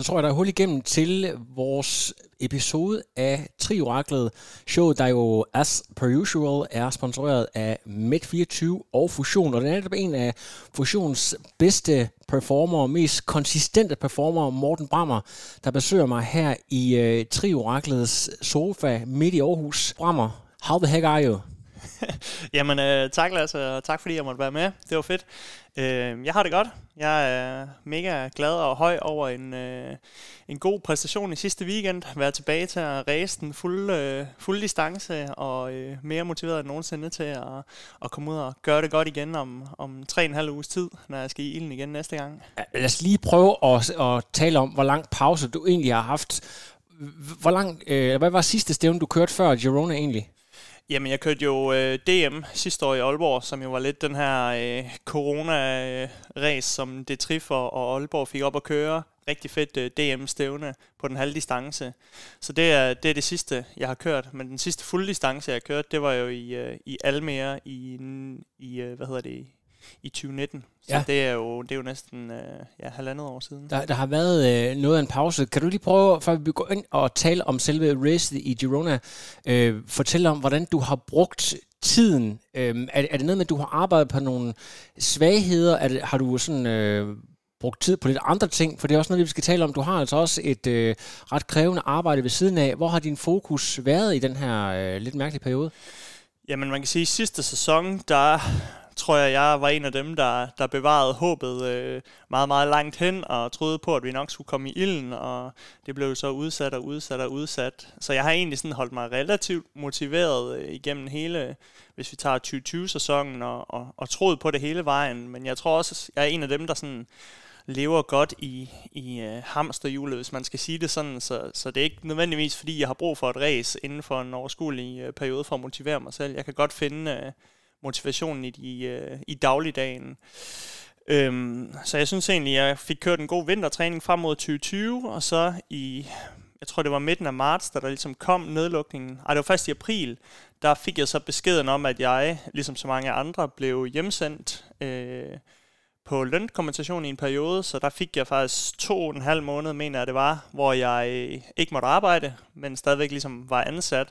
Så tror jeg, der er hul igennem til vores episode af Trioraklet. Showet, der jo as per usual er sponsoreret af Med24 og Fusion. Og den er netop en af Fusions bedste performer, mest konsistente performer, Morten Brammer, der besøger mig her i øh, uh, Trioraklets sofa midt i Aarhus. Brammer, how the heck are you? Jamen, øh, tak Lasse, og tak fordi jeg måtte være med. Det var fedt. Øh, jeg har det godt. Jeg er mega glad og høj over en, øh, en god præstation i sidste weekend. Være tilbage til at ræse den fuld, øh, fuld distance og øh, mere motiveret end nogensinde til at, at komme ud og gøre det godt igen om, om tre en halv uges tid, når jeg skal i ilden igen næste gang. Lad os lige prøve at, at tale om, hvor lang pause du egentlig har haft. Hvor lang, øh, hvad var sidste stævne, du kørte før Girona egentlig? Jamen, jeg kørte jo øh, DM sidste år i Aalborg, som jo var lidt den her øh, corona-race, som Detrif og Aalborg fik op at køre. Rigtig fedt øh, DM-stævne på den halve distance. Så det er, det er det sidste, jeg har kørt. Men den sidste fulde distance, jeg har kørt, det var jo i, øh, i Almere i, i øh, hvad hedder det, i 2019. Så ja. det, er jo, det er jo næsten øh, ja, halvandet år siden. Der, der har været øh, noget af en pause. Kan du lige prøve, før vi går ind og tale om selve racet i Girona, øh, fortælle om, hvordan du har brugt tiden. Øh, er, er det noget med, at du har arbejdet på nogle svagheder? Er det, har du sådan... Øh, brugt tid på lidt andre ting, for det er også noget, vi skal tale om. Du har altså også et øh, ret krævende arbejde ved siden af. Hvor har din fokus været i den her øh, lidt mærkelige periode? Jamen, man kan sige, at sidste sæson, der tror jeg, jeg var en af dem, der, der bevarede håbet øh, meget, meget langt hen, og troede på, at vi nok skulle komme i ilden, og det blev så udsat og udsat og udsat. Så jeg har egentlig sådan holdt mig relativt motiveret øh, igennem hele, hvis vi tager 2020-sæsonen, og, og, og troet på det hele vejen. Men jeg tror også, jeg er en af dem, der sådan lever godt i, i øh, hamsterhjulet, hvis man skal sige det sådan. Så, så det er ikke nødvendigvis, fordi jeg har brug for et race inden for en overskuelig øh, periode for at motivere mig selv. Jeg kan godt finde... Øh, motivationen i, de, øh, i dagligdagen. Øhm, så jeg synes egentlig, jeg fik kørt en god vintertræning frem mod 2020, og så i, jeg tror det var midten af marts, da der ligesom kom nedlukningen. Ej, det var faktisk i april, der fik jeg så beskeden om, at jeg, ligesom så mange andre, blev hjemsendt øh, på lønkompensation i en periode, så der fik jeg faktisk to og en halv måned, mener jeg det var, hvor jeg øh, ikke måtte arbejde, men stadigvæk ligesom var ansat.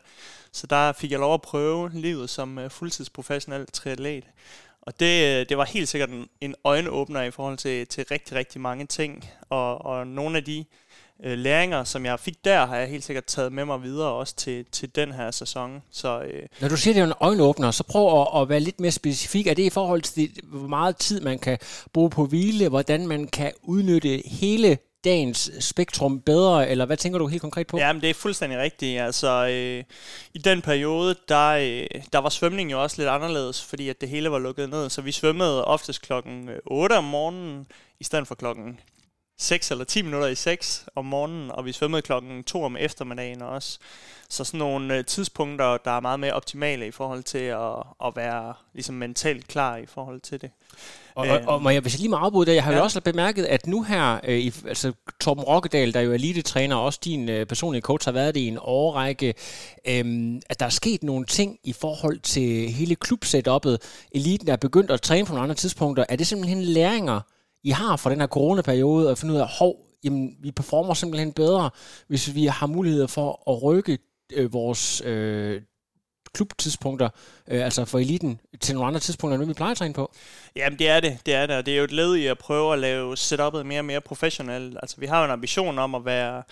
Så der fik jeg lov at prøve livet som øh, fuldtidsprofessionel triatlet. Og det, øh, det var helt sikkert en, en øjenåbner i forhold til, til rigtig, rigtig mange ting. Og, og nogle af de uh, læringer, som jeg fik der, har jeg helt sikkert taget med mig videre også til, til den her sæson. Så, uh, Når du siger, det er en øjenåbner, så prøv at, at være lidt mere specifik. Er det i forhold til, hvor meget tid man kan bruge på hvile, hvordan man kan udnytte hele dagens spektrum bedre, eller hvad tænker du helt konkret på? Ja, men det er fuldstændig rigtigt. Altså, øh, i den periode, der, øh, der var svømningen jo også lidt anderledes, fordi at det hele var lukket ned. Så vi svømmede oftest klokken 8 om morgenen, i stedet for klokken 6 eller 10 minutter i 6 om morgenen, og vi svømmede klokken 2 om eftermiddagen også. Så sådan nogle øh, tidspunkter, der er meget mere optimale i forhold til at, at være ligesom mentalt klar i forhold til det. Og, og, og må jeg, hvis jeg lige må afbryde det, jeg har ja. jo også bemærket, at nu her, øh, i, altså Torben Rokkedal, der jo er elite-træner, og også din øh, personlige coach, har været det i en årrække, øh, at der er sket nogle ting i forhold til hele klubsetupet. Eliten er begyndt at træne på nogle andre tidspunkter. Er det simpelthen læringer, i har fra den her coronaperiode, at finde ud af, hov, jamen, vi performer simpelthen bedre, hvis vi har mulighed for at rykke øh, vores øh, klubtidspunkter, øh, altså for eliten, til nogle andre tidspunkter, end vi plejer at træne på? Jamen det er det, det er det, og det er jo et led i at prøve at lave setupet mere og mere professionelt. Altså vi har jo en ambition om at være,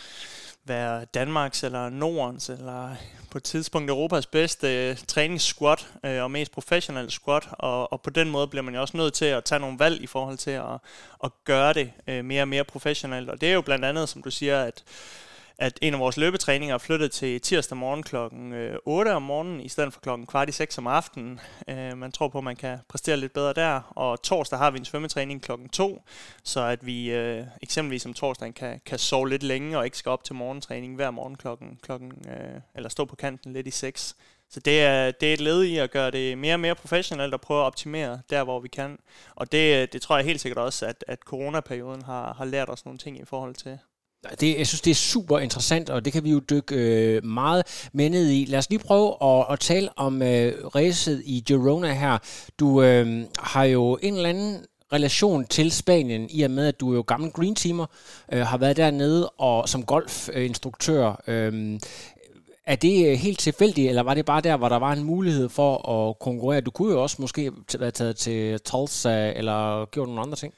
være Danmarks eller Nordens, eller øh, på et tidspunkt Europas bedste øh, træningssquat øh, og mest professionelle squat, og, og på den måde bliver man jo også nødt til at tage nogle valg i forhold til at, at gøre det øh, mere og mere professionelt. Og det er jo blandt andet, som du siger, at at en af vores løbetræninger er flyttet til tirsdag morgen klokken øh, 8 om morgenen, i stedet for klokken kvart i 6 om aftenen. Øh, man tror på, at man kan præstere lidt bedre der. Og torsdag har vi en svømmetræning klokken 2, så at vi øh, eksempelvis om torsdagen kan, kan sove lidt længe og ikke skal op til morgentræning hver morgen klokken, klokken øh, eller stå på kanten lidt i 6. Så det er, det er et led i at gøre det mere og mere professionelt og prøve at optimere der, hvor vi kan. Og det, øh, det tror jeg helt sikkert også, at, at coronaperioden har, har lært os nogle ting i forhold til. Det, jeg synes, det er super interessant, og det kan vi jo dykke øh, meget med ned i. Lad os lige prøve at, at tale om øh, racet i Girona her. Du øh, har jo en eller anden relation til Spanien, i og med, at du er jo gammel green teamer, øh, har været dernede og som golfinstruktør. Øh, er det øh, helt tilfældigt, eller var det bare der, hvor der var en mulighed for at konkurrere? Du kunne jo også måske være taget til Tulsa, eller gjort nogle andre ting.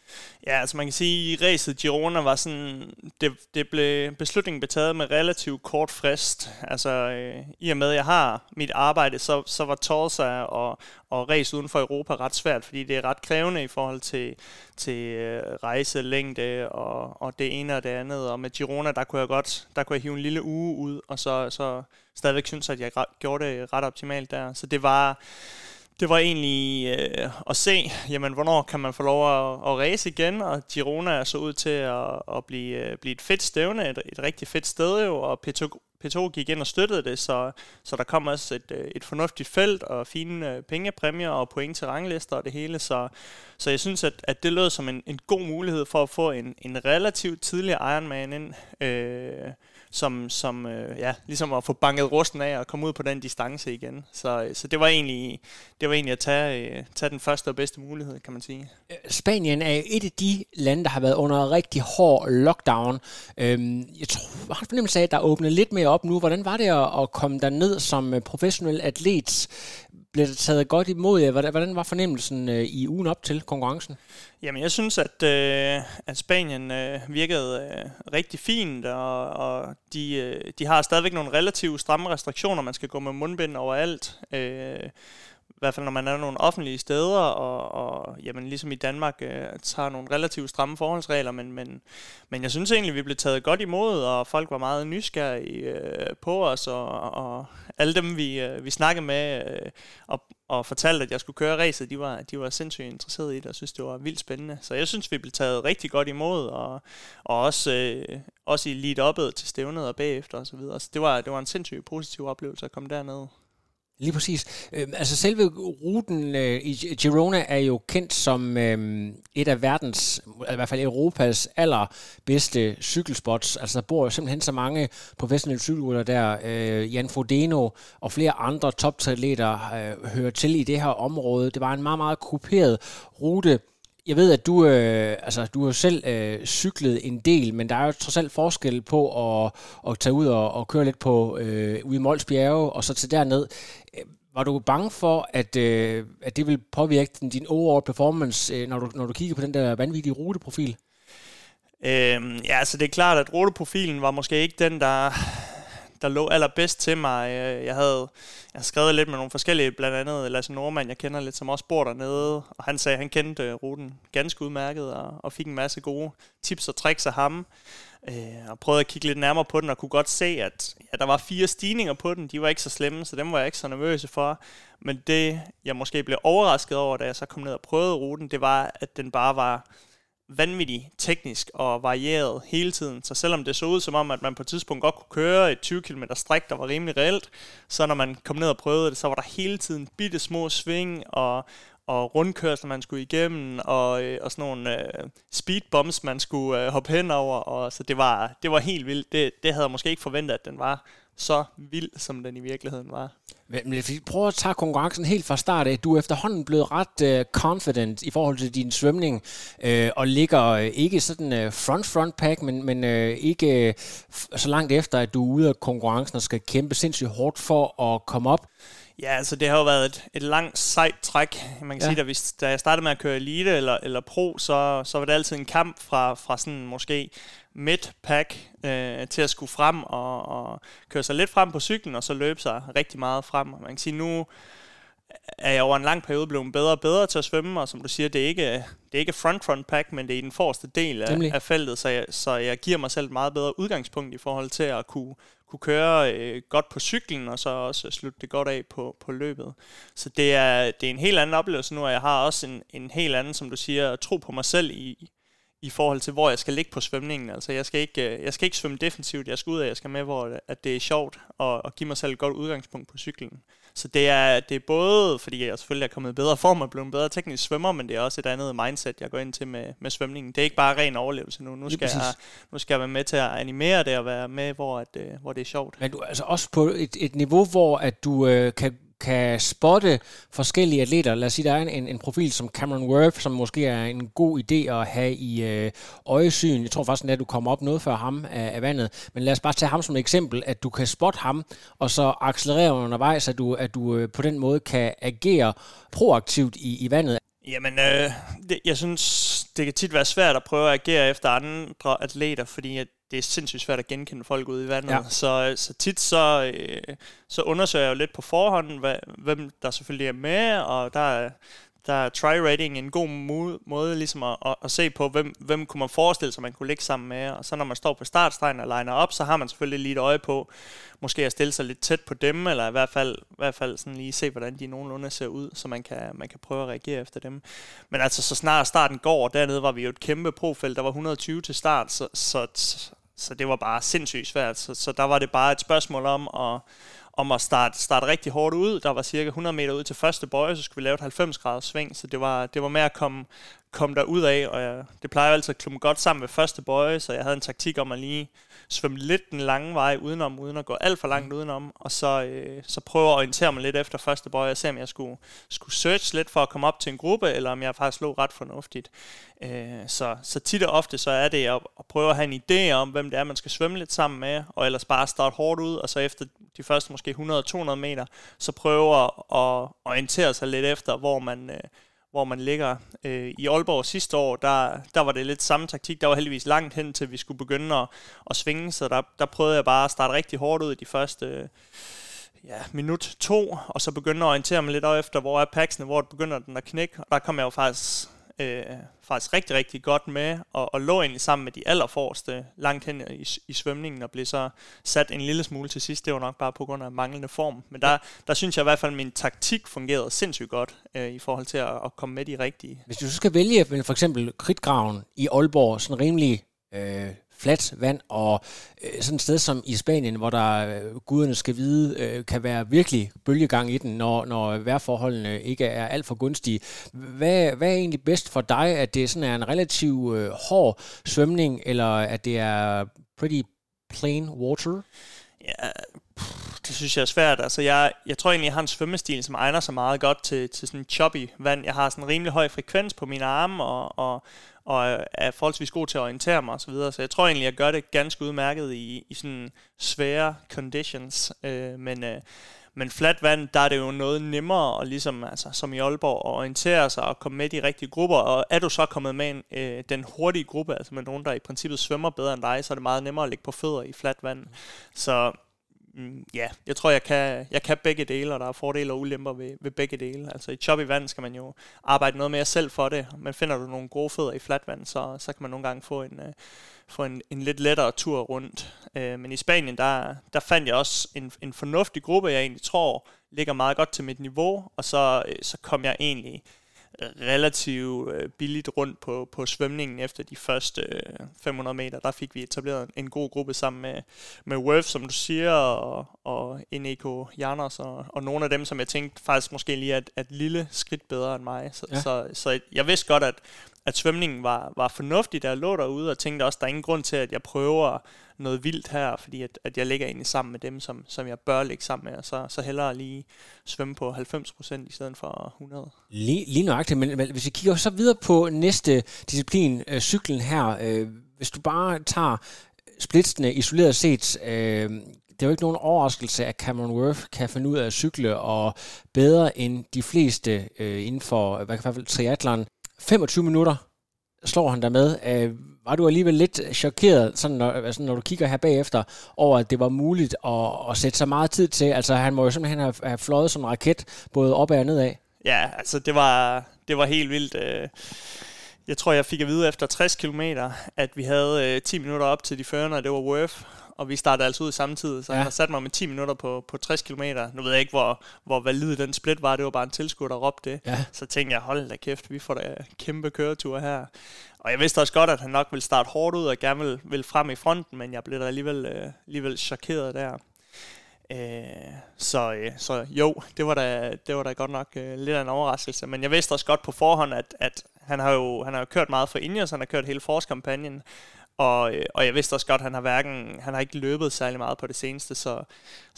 Ja, altså man kan sige, at racet Girona var sådan, det, det blev, beslutningen blev taget med relativt kort frist. Altså øh, i og med, at jeg har mit arbejde, så, så var Torsa og, og race uden for Europa ret svært, fordi det er ret krævende i forhold til, til øh, rejselængde og, og det ene og det andet. Og med Girona, der kunne jeg godt, der kunne jeg hive en lille uge ud, og så, så stadigvæk synes, at jeg gjorde det ret optimalt der. Så det var det var egentlig øh, at se, jamen, hvornår kan man få lov at, at race igen, og Girona er så ud til at, at blive, øh, blive et fedt stævne, et, et rigtig fedt sted jo, og P2, P2 gik ind og støttede det, så, så der kom også et, øh, et fornuftigt felt og fine øh, pengepræmier og point til ranglister og det hele, så, så jeg synes, at, at det lød som en, en god mulighed for at få en, en relativt tidlig Ironman ind, øh, som, som øh, ja, ligesom at få banket rusten af og komme ud på den distance igen. Så, øh, så det var egentlig, det var egentlig at tage, øh, tage den første og bedste mulighed, kan man sige. Øh, Spanien er et af de lande, der har været under rigtig hård lockdown. Øhm, jeg tror, jeg har fornemmelse af, at der er åbnet lidt mere op nu. Hvordan var det at, at komme derned som øh, professionel atlet? Blev det taget godt imod jer? Hvordan var fornemmelsen øh, i ugen op til konkurrencen? Jamen, jeg synes, at, øh, at Spanien øh, virkede øh, rigtig fint, og, og de, øh, de har stadigvæk nogle relativt stramme restriktioner. Man skal gå med mundbind overalt. Øh, i hvert fald når man er nogle offentlige steder, og, og jamen, ligesom i Danmark øh, tager nogle relativt stramme forholdsregler, men, men, men jeg synes egentlig, vi blev taget godt imod, og folk var meget nysgerrige øh, på os, og, og alle dem, vi, øh, vi snakkede med øh, og, og fortalte, at jeg skulle køre racet, de var, de var sindssygt interesserede i det, og synes, det var vildt spændende. Så jeg synes, vi blev taget rigtig godt imod, og, og også, øh, også i lead-up'et til stævnet og bagefter osv. Så, videre. så det var, det var en sindssygt positiv oplevelse at komme derned. Lige præcis. Øh, altså selve ruten øh, i Girona er jo kendt som øh, et af verdens, i hvert fald Europas allerbedste cykelspots. Altså der bor jo simpelthen så mange professionelle cykelrytter der. Øh, Jan Frodeno og flere andre topatleter øh, hører til i det her område. Det var en meget, meget kuperet rute. Jeg ved, at du, øh, altså, du har selv øh, cyklet en del, men der er jo trods alt forskel på at, at tage ud og, og køre lidt på øh, ude i Mols Bjerge, og så til derned. Øh, var du bange for, at, øh, at det vil påvirke din, din overall performance, øh, når, du, når du kigger på den der vanvittige ruteprofil? Øhm, ja, altså det er klart, at ruteprofilen var måske ikke den, der der lå allerbedst til mig. Øh, jeg havde, jeg havde skrevet lidt med nogle forskellige, blandt andet Lasse Normand, jeg kender lidt, som også bor dernede, og han sagde, at han kendte øh, ruten ganske udmærket, og, og fik en masse gode tips og tricks af ham. Øh, og prøvede at kigge lidt nærmere på den, og kunne godt se, at ja, der var fire stigninger på den. De var ikke så slemme, så dem var jeg ikke så nervøs for. Men det, jeg måske blev overrasket over, da jeg så kom ned og prøvede ruten, det var, at den bare var vanvittigt teknisk og varieret hele tiden. Så selvom det så ud som om, at man på et tidspunkt godt kunne køre et 20 km stræk, der var rimelig reelt, så når man kom ned og prøvede det, så var der hele tiden bitte små sving og, og rundkørsler, man skulle igennem, og, øh, og sådan nogle øh, speedbumps, man skulle øh, hoppe hen over. Og, så det var, det var helt vildt. Det, det havde jeg måske ikke forventet, at den var så vild, som den i virkeligheden var. Men prøv at tage konkurrencen helt fra start af. Du er efterhånden blevet ret uh, confident i forhold til din svømning, uh, og ligger uh, ikke sådan uh, front-front pack, men, men uh, ikke uh, så langt efter, at du er ude af konkurrencen og skal kæmpe sindssygt hårdt for at komme op. Ja, altså det har jo været et, et langt sejt træk. Man kan ja. sige, da, vi, da jeg startede med at køre elite eller, eller pro, så, så var det altid en kamp fra, fra sådan måske midt-pack øh, til at skulle frem og, og køre sig lidt frem på cyklen, og så løbe sig rigtig meget frem. Man kan sige, nu er jeg over en lang periode blevet bedre og bedre til at svømme, og som du siger, det er ikke, det er ikke front-front pack, men det er i den forreste del af, af feltet, så jeg, så jeg giver mig selv et meget bedre udgangspunkt i forhold til at kunne, kunne køre øh, godt på cyklen, og så også slutte det godt af på, på løbet. Så det er, det er en helt anden oplevelse nu, og jeg har også en, en helt anden, som du siger, tro på mig selv i, i forhold til, hvor jeg skal ligge på svømningen. Altså, jeg skal ikke, øh, jeg skal ikke svømme defensivt. Jeg skal ud af, jeg skal med, hvor at det er sjovt, og, og give mig selv et godt udgangspunkt på cyklen. Så det er, det er både, fordi jeg selvfølgelig er kommet i bedre form og blevet en bedre teknisk svømmer, men det er også et andet mindset, jeg går ind til med, med svømningen. Det er ikke bare ren overlevelse nu. Nu skal, jeg, nu skal jeg være med til at animere det og være med, hvor, at, øh, hvor det er sjovt. Men du altså også på et, et niveau, hvor at du øh, kan kan spotte forskellige atleter. Lad os sige, der er en, en profil som Cameron Worth, som måske er en god idé at have i øh, øjesyn. Jeg tror faktisk, at du kommer op noget før ham af, af vandet. Men lad os bare tage ham som et eksempel, at du kan spotte ham, og så accelerere undervejs, at du, at du øh, på den måde kan agere proaktivt i, i vandet. Jamen, øh, det, jeg synes, det kan tit være svært at prøve at agere efter andre atleter, fordi at det er sindssygt svært at genkende folk ude i vandet. Ja. Så, så tit så, øh, så undersøger jeg jo lidt på forhånd, hvad, hvem der selvfølgelig er med, og der er, der er try-rating en god måde, ligesom at, at, at se på, hvem, hvem kunne man forestille sig, man kunne ligge sammen med. Og så når man står på startstregen og liner op, så har man selvfølgelig lige et øje på, måske at stille sig lidt tæt på dem, eller i hvert fald, i hvert fald sådan lige se, hvordan de nogenlunde ser ud, så man kan, man kan prøve at reagere efter dem. Men altså, så snart starten går, dernede var vi jo et kæmpe profelt, der var 120 til start, så, så, så det var bare sindssygt svært. Så, så der var det bare et spørgsmål om at om at starte, starte rigtig hårdt ud. Der var cirka 100 meter ud til første bøje, så skulle vi lave et 90 graders sving, så det var, det var med at komme, komme der ud af, og jeg, det plejer altid at klumme godt sammen med første bøje, så jeg havde en taktik om at lige svømme lidt den lange vej udenom, uden at gå alt for langt udenom, og så, øh, så prøve at orientere mig lidt efter første bøje, og se om jeg skulle, skulle search lidt for at komme op til en gruppe, eller om jeg faktisk lå ret fornuftigt. Øh, så, så tit og ofte så er det at, at prøve at have en idé om, hvem det er, man skal svømme lidt sammen med, og ellers bare starte hårdt ud, og så efter de første måske 100-200 meter, så prøve at, at orientere sig lidt efter, hvor man... Øh, hvor man ligger. Øh, I Aalborg sidste år, der, der var det lidt samme taktik. Der var heldigvis langt hen til, vi skulle begynde at, at svinge, så der, der prøvede jeg bare at starte rigtig hårdt ud i de første ja, minut to, og så begyndte at orientere mig lidt efter, hvor er paksene, hvor begynder den at knække. Og der kom jeg jo faktisk øh, faktisk rigtig, rigtig godt med, og, og lå egentlig sammen med de allerforreste langt hen i, i svømningen, og blev så sat en lille smule til sidst. Det var nok bare på grund af manglende form. Men der, der synes jeg i hvert fald, at min taktik fungerede sindssygt godt øh, i forhold til at, at komme med de rigtige. Hvis du så skal vælge for eksempel kritgraven i Aalborg, sådan rimelig øh, fladt vand, og øh, sådan et sted som i Spanien, hvor der øh, guderne skal vide, øh, kan være virkelig bølgegang i den, når, når vejrforholdene ikke er alt for gunstige. Hvad, hvad er egentlig bedst for dig, at det sådan er en relativ øh, hård svømning, eller at det er pretty plain water? Ja, det synes jeg er svært. Altså, jeg, jeg tror egentlig, jeg har en svømmestil, som egner sig meget godt til, til sådan choppy vand. Jeg har sådan en rimelig høj frekvens på mine arme, og, og, og er forholdsvis god til at orientere mig osv. Så, så jeg tror egentlig, jeg gør det ganske udmærket i, i sådan svære conditions. Øh, men, øh, men fladt vand, der er det jo noget nemmere, og ligesom, altså, som i Aalborg, at orientere sig og komme med i de rigtige grupper. Og er du så kommet med en, øh, den hurtige gruppe, altså med nogen, der i princippet svømmer bedre end dig, så er det meget nemmere at ligge på fødder i fladt vand. Så Mm, ja, jeg tror, jeg kan, jeg kan begge dele, og der er fordele og ulemper ved, ved begge dele. Altså i choppy vand skal man jo arbejde noget mere selv for det, men finder du nogle gode fødder i fladt vand, så, så kan man nogle gange få en, uh, få en, en lidt lettere tur rundt. Uh, men i Spanien, der, der fandt jeg også en, en fornuftig gruppe, jeg egentlig tror ligger meget godt til mit niveau, og så, uh, så kom jeg egentlig relativt øh, billigt rundt på, på svømningen efter de første øh, 500 meter. Der fik vi etableret en god gruppe sammen med, med Worth, som du siger, og, og Eneko Janers, og, og nogle af dem, som jeg tænkte faktisk måske lige er et, et lille skridt bedre end mig. Så, ja. så, så jeg vidste godt, at, at svømningen var, var fornuftig, der lå derude, og tænkte også, at der er ingen grund til, at jeg prøver noget vildt her, fordi at, at jeg ligger egentlig sammen med dem, som, som jeg bør ligge sammen med, og så, så hellere lige svømme på 90% i stedet for 100. Lige, lige nøjagtigt, men, men hvis vi kigger så videre på næste disciplin, øh, cyklen her, øh, hvis du bare tager splitsene isoleret set, øh, det er jo ikke nogen overraskelse, at Cameron Worth kan finde ud af at cykle og bedre end de fleste øh, inden for, hvad kan i hvert fald triathlon. 25 minutter slår han der med. Øh, var du alligevel lidt chokeret, sådan når, altså når du kigger her bagefter, over at det var muligt at, at sætte så meget tid til? Altså han må jo simpelthen have, have fløjet som en raket, både opad og nedad. Ja, altså det var, det var helt vildt. Øh. Jeg tror, jeg fik at vide efter 60 km, at vi havde øh, 10 minutter op til de førende, og det var Worth og vi startede altså ud samtidig, så ja. jeg har sat mig med 10 minutter på, på 60 km. Nu ved jeg ikke, hvor, hvor valid den split var, det var bare en tilskuer, der råbte det. Ja. Så tænkte jeg, hold da kæft, vi får da kæmpe køretur her. Og jeg vidste også godt, at han nok ville starte hårdt ud og gerne ville, ville frem i fronten, men jeg blev da alligevel, øh, alligevel chokeret der. Øh, så, øh, så jo, det var da, det var da godt nok øh, lidt af en overraskelse. Men jeg vidste også godt på forhånd, at, at han har jo han har jo kørt meget for Ineos, han har kørt hele forårskampagnen, og, øh, og jeg vidste også godt, at han har, hverken, han har ikke løbet særlig meget på det seneste, så,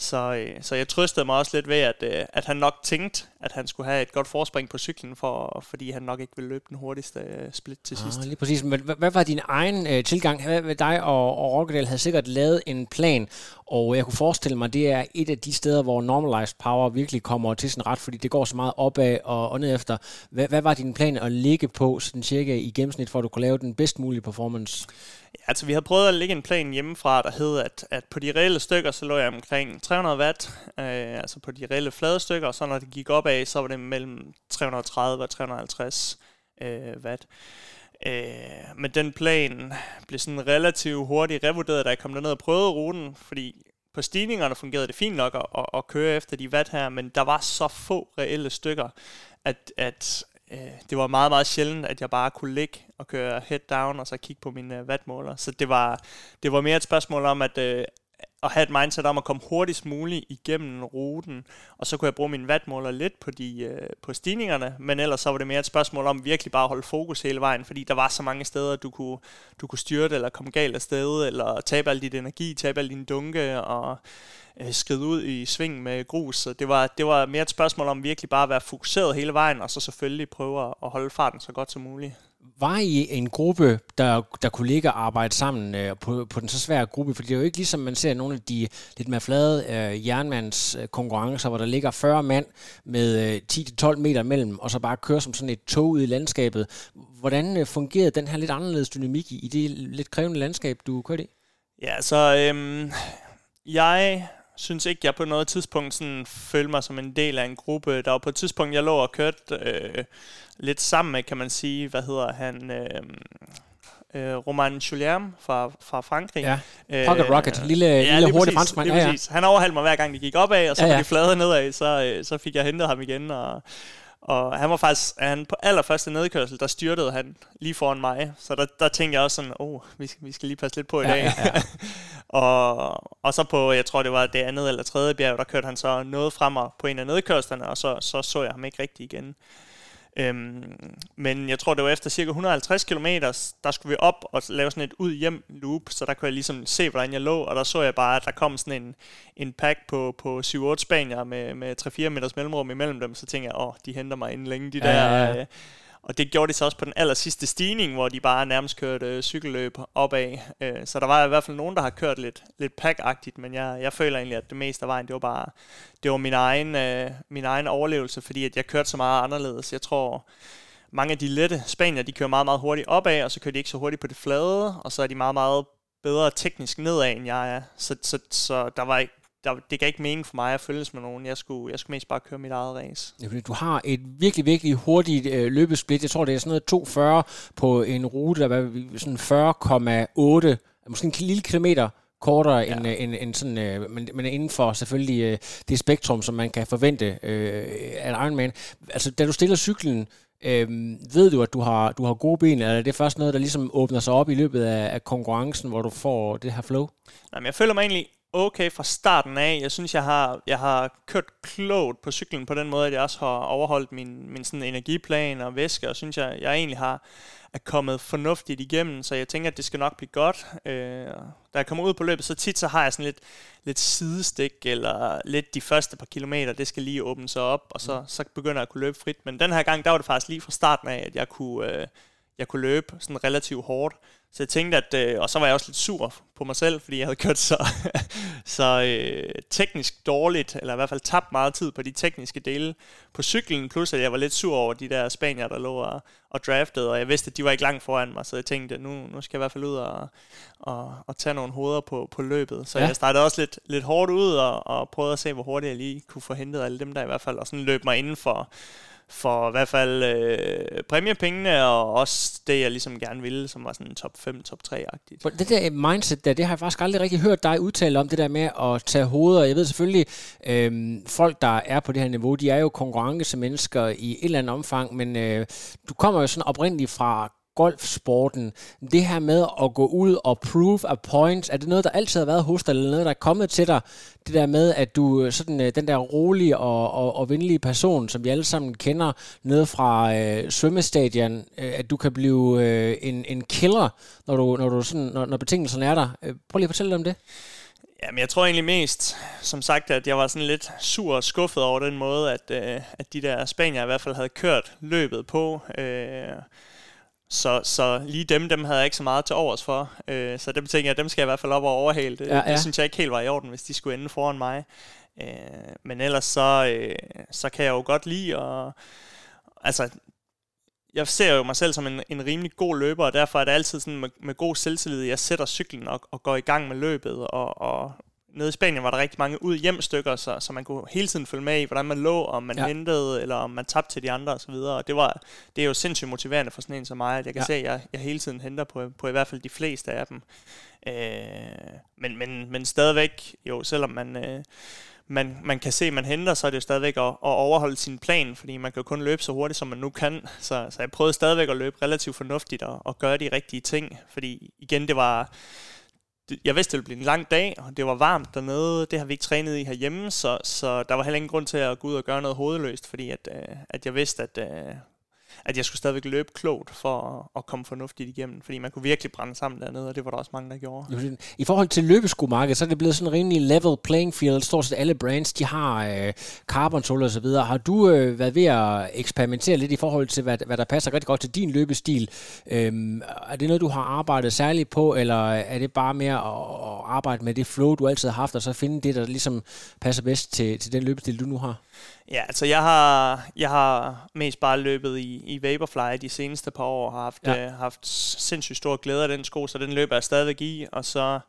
så, øh, så jeg trøstede mig også lidt ved, at, øh, at han nok tænkte, at han skulle have et godt forspring på cyklen, for, fordi han nok ikke ville løbe den hurtigste split til ah, sidst. Lige præcis. Men hvad, var din egen øh, tilgang? Hvad, dig og, og Rockedale havde sikkert lavet en plan, og jeg kunne forestille mig, at det er et af de steder, hvor normalized power virkelig kommer til sin ret, fordi det går så meget opad og, og ned efter. Hvad, hvad var din plan at ligge på sådan cirka i gennemsnit, for at du kunne lave den bedst mulige performance? Ja, altså vi havde prøvet at lægge en plan hjemmefra, der hed, at, at på de reelle stykker, så lå jeg omkring 300 watt, øh, altså på de reelle flade stykker, og så når det gik opad, så var det mellem 330 og 350 øh, watt. Øh, men den plan blev sådan relativt hurtigt revurderet, da jeg kom derned og prøvede ruten, fordi på stigningerne fungerede det fint nok at, at køre efter de watt her, men der var så få reelle stykker, at, at øh, det var meget, meget sjældent, at jeg bare kunne ligge og køre head down og så kigge på min øh, wattmåler. Så det var, det var mere et spørgsmål om, at, øh, at have et mindset om at komme hurtigst muligt igennem ruten, og så kunne jeg bruge min vatmåler lidt på, de, øh, på stigningerne, men ellers så var det mere et spørgsmål om virkelig bare at holde fokus hele vejen, fordi der var så mange steder, du kunne, du kunne styre det, eller komme galt af sted, eller tabe al dit energi, tabe al din dunke, og øh, skride ud i sving med grus. Så det var, det var mere et spørgsmål om virkelig bare at være fokuseret hele vejen, og så selvfølgelig prøve at holde farten så godt som muligt var I en gruppe, der, der kunne ligge og arbejde sammen øh, på, på den så svære gruppe? For det er jo ikke ligesom man ser nogle af de lidt mere flade øh, jernmands øh, konkurrencer, hvor der ligger 40 mand med øh, 10-12 meter mellem, og så bare kører som sådan et tog ud i landskabet. Hvordan øh, fungerede den her lidt anderledes dynamik i, i det lidt krævende landskab, du kørte i? Ja, så øhm, jeg synes ikke, jeg på noget tidspunkt sådan følte mig som en del af en gruppe. Der var på et tidspunkt, jeg lå og kørte øh, lidt sammen med, kan man sige, hvad hedder han... Øh, øh, Roman Julien fra, fra Frankrig. Ja, Pocket øh, Rocket, lille, ja, lille hurtig franskmand. Ja, ja. Han overhalte mig hver gang, de gik opad, og så ja, ja. de flade nedad, så, øh, så fik jeg hentet ham igen, og og han var faktisk, han på allerførste nedkørsel, der styrtede han lige foran mig. Så der, der tænkte jeg også sådan, åh, oh, vi, skal, vi skal lige passe lidt på i dag. Ja, ja. og, og så på, jeg tror det var det andet eller tredje bjerg, der kørte han så noget frem på en af nedkørslerne, og så, så så jeg ham ikke rigtig igen. Øhm, men jeg tror, det var efter cirka 150 km, der skulle vi op og lave sådan et ud-hjem loop, så der kunne jeg ligesom se, hvordan jeg lå, og der så jeg bare, at der kom sådan en, en pack på, på 7-8 spanier med, med 3-4 meters mellemrum imellem dem, så tænkte jeg, åh, de henter mig inden længe, de ja, der... Ja, ja. Øh, og det gjorde de så også på den aller sidste stigning, hvor de bare nærmest kørte øh, cykelløb opad. Øh, så der var i hvert fald nogen, der har kørt lidt, lidt pack men jeg, jeg føler egentlig, at det meste af vejen, det var bare det var min egen, øh, min egen overlevelse, fordi at jeg kørte så meget anderledes. Jeg tror, mange af de lette spanier, de kører meget, meget hurtigt opad, og så kører de ikke så hurtigt på det flade, og så er de meget, meget bedre teknisk nedad, end jeg er. Så, så, så der var ikke, der, det gav ikke mening for mig at følges med nogen. Jeg skulle, jeg skulle mest bare køre mit eget race. Ja, du har et virkelig, virkelig hurtigt øh, løbesplit. Jeg tror, det er sådan noget 240 på en rute, der var sådan 40,8, måske en lille kilometer kortere ja. end, øh, end, end sådan, øh, men, men inden for selvfølgelig øh, det spektrum, som man kan forvente øh, af Ironman. Altså, da du stiller cyklen, øh, ved du, at du har, du har gode ben, eller er det først noget, der ligesom åbner sig op i løbet af, af konkurrencen, hvor du får det her flow? Nej, men jeg føler mig egentlig okay fra starten af. Jeg synes, jeg har, jeg har kørt klogt på cyklen på den måde, at jeg også har overholdt min, min sådan energiplan og væske, og synes, jeg, jeg egentlig har er kommet fornuftigt igennem, så jeg tænker, at det skal nok blive godt. Øh, da jeg kommer ud på løbet, så tit så har jeg sådan lidt, lidt sidestik, eller lidt de første par kilometer, det skal lige åbne sig op, og så, så begynder jeg at kunne løbe frit. Men den her gang, der var det faktisk lige fra starten af, at jeg kunne, øh, jeg kunne løbe sådan relativt hårdt. Så jeg tænkte, at, øh, og så var jeg også lidt sur på mig selv, fordi jeg havde kørt så, så øh, teknisk dårligt, eller i hvert fald tabt meget tid på de tekniske dele på cyklen, plus at jeg var lidt sur over de der spanier, der lå og, og draftede, og jeg vidste, at de var ikke langt foran mig, så jeg tænkte, at nu, nu skal jeg i hvert fald ud og, og, og tage nogle hoveder på, på løbet. Så ja. jeg startede også lidt, lidt hårdt ud og, og prøvede at se, hvor hurtigt jeg lige kunne få hentet alle dem der i hvert fald, og sådan løb mig inden for for i hvert fald øh, præmiepengene, og også det, jeg ligesom gerne ville, som var sådan top 5, top 3-agtigt. Det der mindset der, det har jeg faktisk aldrig rigtig hørt dig udtale om, det der med at tage hoveder. Jeg ved selvfølgelig, øh, folk, der er på det her niveau, de er jo konkurrencemennesker i et eller andet omfang, men øh, du kommer jo sådan oprindeligt fra golfsporten, det her med at gå ud og prove a point, er det noget, der altid har været hos dig, eller noget, der er kommet til dig, det der med, at du øh, sådan øh, den der rolige og, og, og venlige person, som vi alle sammen kender nede fra øh, svømmestadion, øh, at du kan blive øh, en, en killer, når, du, når, du sådan, når, når betingelserne er der. Øh, prøv lige at fortælle om det. Jamen, jeg tror egentlig mest, som sagt, at jeg var sådan lidt sur og skuffet over den måde, at, øh, at de der spanier i hvert fald havde kørt løbet på. Øh, så, så lige dem, dem havde jeg ikke så meget til overs for. Øh, så dem tænker jeg, dem skal jeg i hvert fald op og overhale. Det, ja, ja. det synes jeg ikke helt var i orden, hvis de skulle ende foran mig. Øh, men ellers så, øh, så kan jeg jo godt lide at... Altså, jeg ser jo mig selv som en, en rimelig god løber, og derfor er det altid sådan med, med god selvtillid, jeg sætter cyklen og, og går i gang med løbet, og, og nede i Spanien var der rigtig mange ud hjem stykker, så, så man kunne hele tiden følge med i, hvordan man lå, om man ja. hentede, eller om man tabte til de andre osv. Og det, var, det er jo sindssygt motiverende for sådan en som mig, at jeg kan ja. se, at jeg, jeg hele tiden henter på, på i hvert fald de fleste af dem. Øh, men, men, men stadigvæk, jo, selvom man... Øh, man, man kan se, at man henter, så er det jo stadigvæk at, at overholde sin plan, fordi man kan jo kun løbe så hurtigt, som man nu kan. Så, så jeg prøvede stadigvæk at løbe relativt fornuftigt og, og gøre de rigtige ting, fordi igen, det var jeg vidste, det ville blive en lang dag, og det var varmt dernede. Det har vi ikke trænet i herhjemme, så, så der var heller ingen grund til at gå ud og gøre noget hovedløst, fordi at, øh, at jeg vidste, at, øh, at jeg skulle stadigvæk løbe klogt for at, at komme fornuftigt igennem, fordi man kunne virkelig brænde sammen dernede, og det var der også mange, der gjorde. I forhold til løbeskomarkedet, så er det blevet sådan en rimelig level playing field. Stort set alle brands, de har øh, carbon og så videre. Har du øh, været ved at eksperimentere lidt i forhold til, hvad, hvad der passer rigtig godt til din løbestil? Øhm, er det noget, du har arbejdet særligt på, eller er det bare mere at, at arbejde med det flow, du altid har haft, og så finde det, der ligesom passer bedst til, til den løbestil, du nu har? Ja, altså jeg har, jeg har mest bare løbet i, i Vaporfly de seneste par år, har haft, ja. øh, haft sindssygt stor glæde af den sko, så den løber jeg stadigvæk i, og så,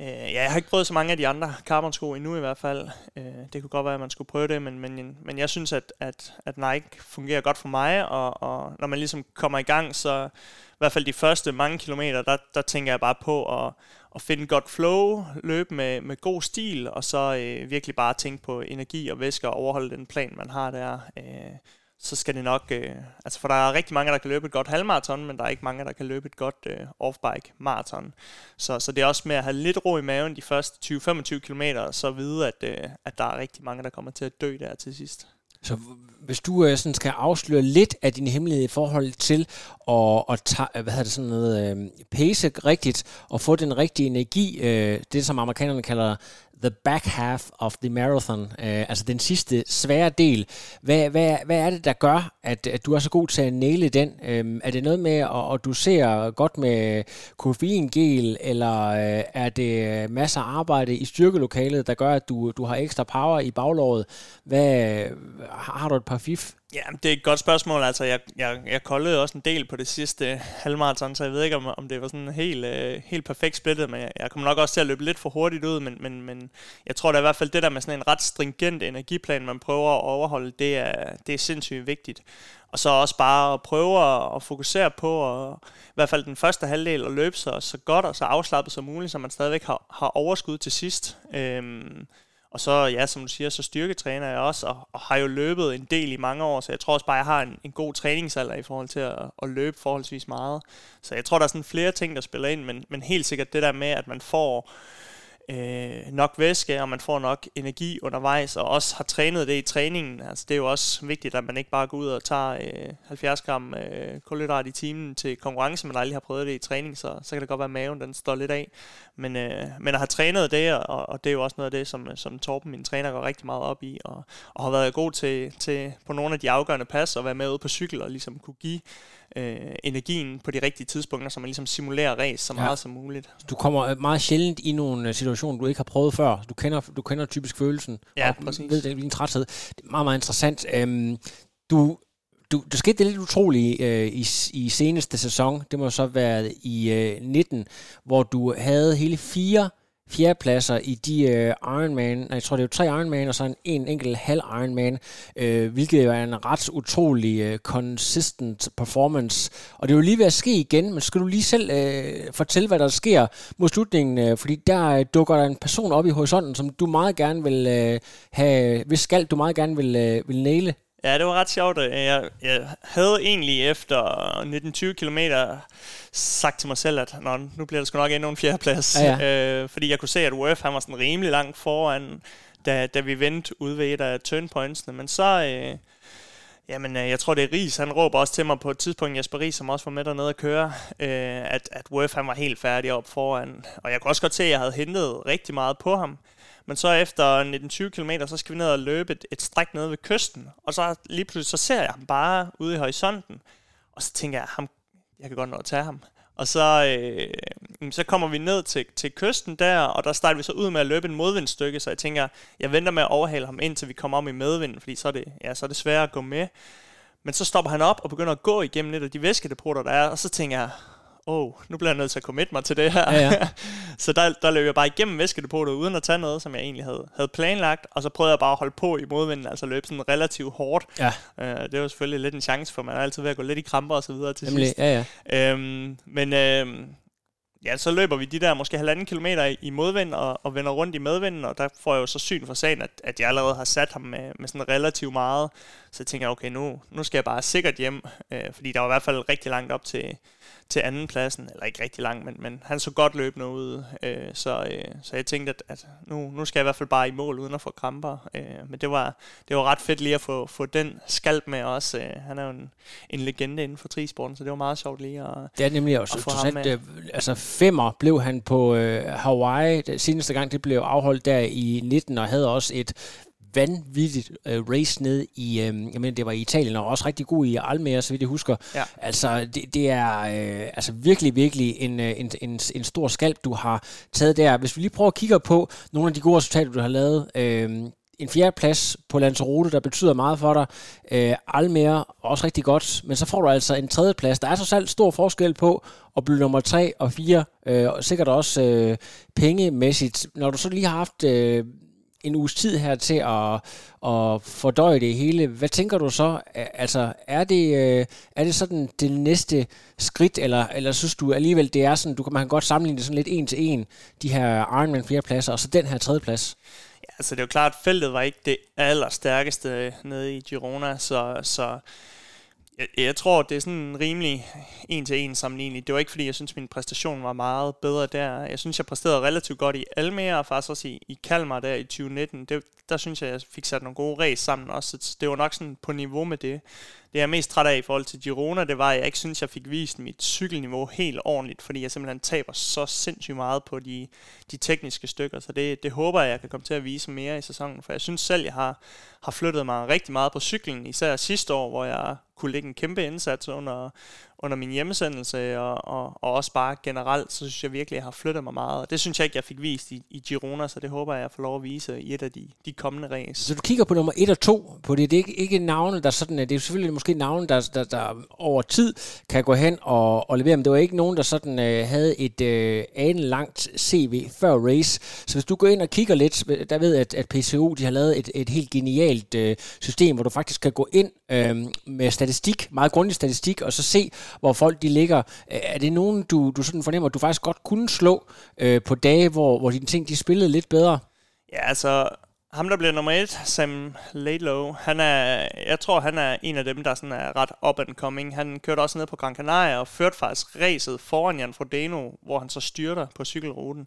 øh, ja, jeg har ikke prøvet så mange af de andre carbon-sko endnu i hvert fald. Øh, det kunne godt være, at man skulle prøve det, men, men, men jeg synes, at, at, at Nike fungerer godt for mig, og, og når man ligesom kommer i gang, så i hvert fald de første mange kilometer, der, der tænker jeg bare på at at finde godt flow, løbe med, med god stil, og så øh, virkelig bare tænke på energi og væske og overholde den plan, man har der. Øh, så skal det nok... Øh, altså, for der er rigtig mange, der kan løbe et godt halvmarathon, men der er ikke mange, der kan løbe et godt øh, off-bike marathon. Så, så det er også med at have lidt ro i maven de første 20-25 km, så vide, at, øh, at der er rigtig mange, der kommer til at dø der til sidst. Så hvis du øh, sådan skal afsløre lidt af din hemmelighed i forhold til at, at tage, øh, hvad hedder det, sådan noget, øh, pace rigtigt og få den rigtige energi, øh, det som amerikanerne kalder the back half of the marathon, øh, altså den sidste svære del. Hvad, hvad, hvad er det, der gør, at, at du er så god til at næle den? Øh, er det noget med, at, at du ser godt med koffeingel, eller øh, er det masser af arbejde i styrkelokalet, der gør, at du, du har ekstra power i baglåret? Hvad, har du et par fif? Ja, det er et godt spørgsmål. Altså, jeg, jeg, jeg koldede også en del på det sidste halvmarathon, så jeg ved ikke, om, om det var sådan helt, øh, helt perfekt splittet, men jeg, jeg kommer nok også til at løbe lidt for hurtigt ud, men, men, men jeg tror da i hvert fald, det der med sådan en ret stringent energiplan, man prøver at overholde, det er, det er sindssygt vigtigt. Og så også bare at prøve at, at fokusere på, at, i hvert fald den første halvdel, at løbe så, så godt og så afslappet som muligt, så man stadigvæk har, har overskud til sidst. Øhm, og så, ja, som du siger, så styrketræner jeg også, og, og har jo løbet en del i mange år, så jeg tror også bare, jeg har en, en god træningsalder i forhold til at, at løbe forholdsvis meget. Så jeg tror, der er sådan flere ting, der spiller ind, men, men helt sikkert det der med, at man får øh, nok væske, og man får nok energi undervejs, og også har trænet det i træningen. Altså, det er jo også vigtigt, at man ikke bare går ud og tager øh, 70 gram øh, kulhydrat i timen til konkurrence, men aldrig har prøvet det i træning, så, så kan det godt være, at maven den står lidt af. Men, øh, men at have trænet det, og, og det er jo også noget af det, som, som Torben, min træner, går rigtig meget op i, og, og har været god til, til på nogle af de afgørende pas, og være med ude på cykel, og ligesom kunne give øh, energien på de rigtige tidspunkter, så man ligesom simulerer race så meget ja. som muligt. Du kommer meget sjældent i nogle øh, situationer, du ikke har prøvet før. Du kender, du kender typisk følelsen. Ja, og præcis. ved din træthed. Det er meget, meget interessant. Øhm, du, du, det skete lidt utroligt øh, i, i seneste sæson. Det må så være i øh, 19, hvor du havde hele fire fjerdepladser i de øh, Ironman, nej, jeg tror det er jo tre Ironman, og så en, en enkelt halv Ironman, øh, hvilket jo er en ret utrolig øh, consistent performance. Og det er jo lige ved at ske igen, men skal du lige selv øh, fortælle, hvad der sker mod slutningen, øh, fordi der øh, dukker der en person op i horisonten, som du meget gerne vil øh, have, hvis skal du meget gerne vil, øh, vil næle. Ja, det var ret sjovt. Jeg, jeg havde egentlig efter 19-20 km sagt til mig selv, at Nå, nu bliver der sgu nok endnu en fjerdeplads. Ja, ja. Øh, fordi jeg kunne se, at UF han var sådan rimelig langt foran, da, da vi vendte ud ved et af turnpointsene. Men så... Øh, Jamen, øh, jeg tror, det er Ries. Han råber også til mig på et tidspunkt, Jesper Ries, som også var med dernede at køre, øh, at, at Worth han var helt færdig op foran. Og jeg kunne også godt se, at jeg havde hentet rigtig meget på ham. Men så efter 19-20 km, så skal vi ned og løbe et, et stræk nede ved kysten. Og så lige pludselig, så ser jeg ham bare ude i horisonten. Og så tænker jeg, ham, jeg kan godt nå at tage ham. Og så, øh, så kommer vi ned til, til kysten der, og der starter vi så ud med at løbe en modvindstykke, så jeg tænker, jeg venter med at overhale ham indtil vi kommer om i medvinden, fordi så er det, ja, så er det svært at gå med. Men så stopper han op og begynder at gå igennem lidt af de væskedepoter, der er, og så tænker jeg, oh, nu bliver jeg nødt til at commit mig til det her. Ja, ja. så der, der løb jeg bare igennem væskedepotet uden at tage noget, som jeg egentlig havde, havde planlagt, og så prøvede jeg bare at holde på i modvinden, altså løbe sådan relativt hårdt. Ja. Uh, det var selvfølgelig lidt en chance, for man er altid ved at gå lidt i kramper og så videre til Nemlig, sidst. Ja, ja. Øhm, men øh, ja, så løber vi de der måske halvanden kilometer i modvind og, og vender rundt i medvinden, og der får jeg jo så syn for sagen, at, at jeg allerede har sat ham med, med sådan relativt meget. Så jeg tænker, okay, nu, nu skal jeg bare sikkert hjem, øh, fordi der var i hvert fald rigtig langt op til, til anden pladsen, eller ikke rigtig langt, men, men han så godt løbende ud, øh, så, øh, så jeg tænkte, at, at nu, nu skal jeg i hvert fald bare i mål, uden at få kramper. Øh, men det var, det var ret fedt lige at få, få den skalp med også. Øh, han er jo en, en legende inden for trisporten, så det var meget sjovt lige at Det er nemlig også, med. Øh, altså femmer blev han på øh, Hawaii, det seneste gang det blev afholdt der i 19, og havde også et vanvittigt uh, race ned i, uh, jeg mener, det var i Italien, og også rigtig god i Almere, så vidt jeg husker. Ja. Altså, det, det er uh, altså virkelig, virkelig en, en, en, en stor skalp, du har taget der. Hvis vi lige prøver at kigge på nogle af de gode resultater, du har lavet, uh, en fjerde plads på Lanzarote, der betyder meget for dig. Uh, Almere, også rigtig godt. Men så får du altså en tredje plads. Der er så selv stor forskel på at blive nummer tre og fire. Uh, og sikkert også uh, pengemæssigt. Når du så lige har haft uh, en uges tid her til at, at fordøje det hele. Hvad tænker du så? Altså, er det, øh, er det sådan det næste skridt, eller, eller synes du alligevel, det er sådan, du kan, man kan godt sammenligne det sådan lidt en til en, de her Ironman flere pladser, og så den her tredje plads? Ja, altså det er jo klart, at feltet var ikke det allerstærkeste nede i Girona, så, så jeg, jeg tror, det er sådan en rimelig en-til-en sammenligning. Det var ikke, fordi jeg synes, min præstation var meget bedre der. Jeg synes, jeg præsterede relativt godt i Almere, og faktisk også i, i Kalmar der i 2019. Det, der synes jeg, jeg fik sat nogle gode race sammen også. Så det var nok sådan på niveau med det. Det jeg er mest træt af i forhold til Girona, det var, at jeg ikke synes, jeg fik vist mit cykelniveau helt ordentligt, fordi jeg simpelthen taber så sindssygt meget på de, de tekniske stykker. Så det, det håber jeg, jeg kan komme til at vise mere i sæsonen, for jeg synes selv, jeg har, har flyttet mig rigtig meget på cyklen, især sidste år, hvor jeg kunne lægge en kæmpe indsats under, under min hjemmesendelse, og, og, og også bare generelt, så synes jeg virkelig, at jeg har flyttet mig meget. Og det synes jeg ikke, jeg fik vist i, i Girona, så det håber jeg, jeg får lov at vise i et af de, de kommende race. Så du kigger på nummer 1 og 2 på det. Det er ikke, ikke navne, der sådan er. Det er selvfølgelig måske navne, der, der, der over tid kan gå hen og, og levere, men det var ikke nogen, der sådan øh, havde et øh, langt CV før race. Så hvis du går ind og kigger lidt, der ved at, at PCO de har lavet et, et helt genialt øh, system, hvor du faktisk kan gå ind øh, med statistik, meget grundig statistik, og så se, hvor folk de ligger. Er det nogen, du, du sådan fornemmer, at du faktisk godt kunne slå øh, på dage, hvor, hvor dine ting de spillede lidt bedre? Ja, altså ham, der bliver nummer et, Sam Laidlow, han er, jeg tror, han er en af dem, der sådan er ret up and coming. Han kørte også ned på Gran Canaria og førte faktisk racet foran Jan Frodeno, hvor han så styrter på cykelruten.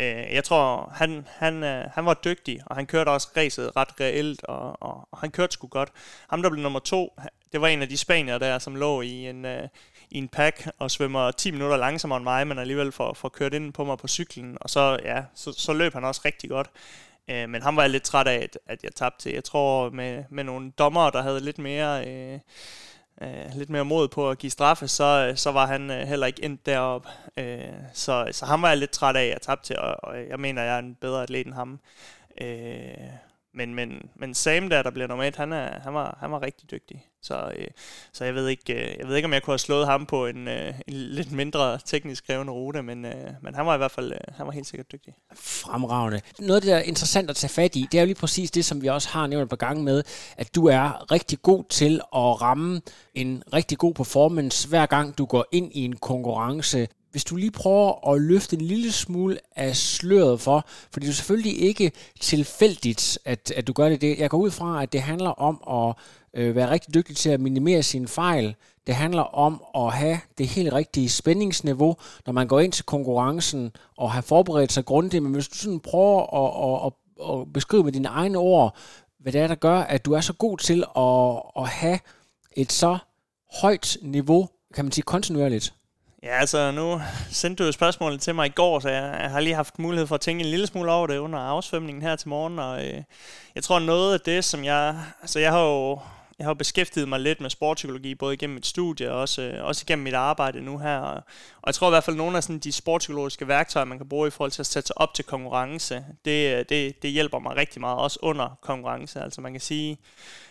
Øh, jeg tror, han, han, øh, han var dygtig, og han kørte også racet ret reelt, og, og, og han kørte sgu godt. Ham, der blev nummer to, det var en af de spanier der, som lå i en, øh, i en pack og svømmer 10 minutter langsommere end mig, men alligevel får, får kørt ind på mig på cyklen, og så, ja, så, så løb han også rigtig godt. Øh, men han var jeg lidt træt af, at, at jeg tabte til. Jeg tror, med, med nogle dommer, der havde lidt mere... Øh, øh, lidt mere mod på at give straffe, så, øh, så var han øh, heller ikke endt deroppe. Øh, så, så ham var jeg lidt træt af, at jeg tabte til, og, og jeg mener, jeg er en bedre atlet end ham. Øh, men, men, men Sam der, der bliver nummer et, han, er, han, var, han var rigtig dygtig. Så, øh, så jeg, ved ikke, øh, jeg ved ikke, om jeg kunne have slået ham på en, øh, en lidt mindre teknisk krævende rute, men, øh, men han var i hvert fald øh, han var helt sikkert dygtig. Fremragende. Noget af det, der er interessant at tage fat i, det er jo lige præcis det, som vi også har nævnt på gang med, at du er rigtig god til at ramme en rigtig god performance, hver gang du går ind i en konkurrence hvis du lige prøver at løfte en lille smule af sløret for, for det er selvfølgelig ikke tilfældigt, at, at du gør det. det. Jeg går ud fra, at det handler om at øh, være rigtig dygtig til at minimere sine fejl. Det handler om at have det helt rigtige spændingsniveau, når man går ind til konkurrencen og har forberedt sig grundigt. Men hvis du sådan prøver at, at, at, at beskrive med dine egne ord, hvad det er, der gør, at du er så god til at, at have et så højt niveau, kan man sige, kontinuerligt. Ja, altså nu sendte du jo spørgsmålet til mig i går, så jeg, jeg har lige haft mulighed for at tænke en lille smule over det under afsvømningen her til morgen, og øh, jeg tror noget af det, som jeg... Altså jeg har jo jeg har beskæftiget mig lidt med sportspsykologi, både igennem mit studie og også, øh, også igennem mit arbejde nu her. Og, og jeg tror i hvert fald, at nogle af sådan, de sportspsykologiske værktøjer, man kan bruge i forhold til at sætte sig op til konkurrence, det, det, det hjælper mig rigtig meget, også under konkurrence. Altså man kan sige,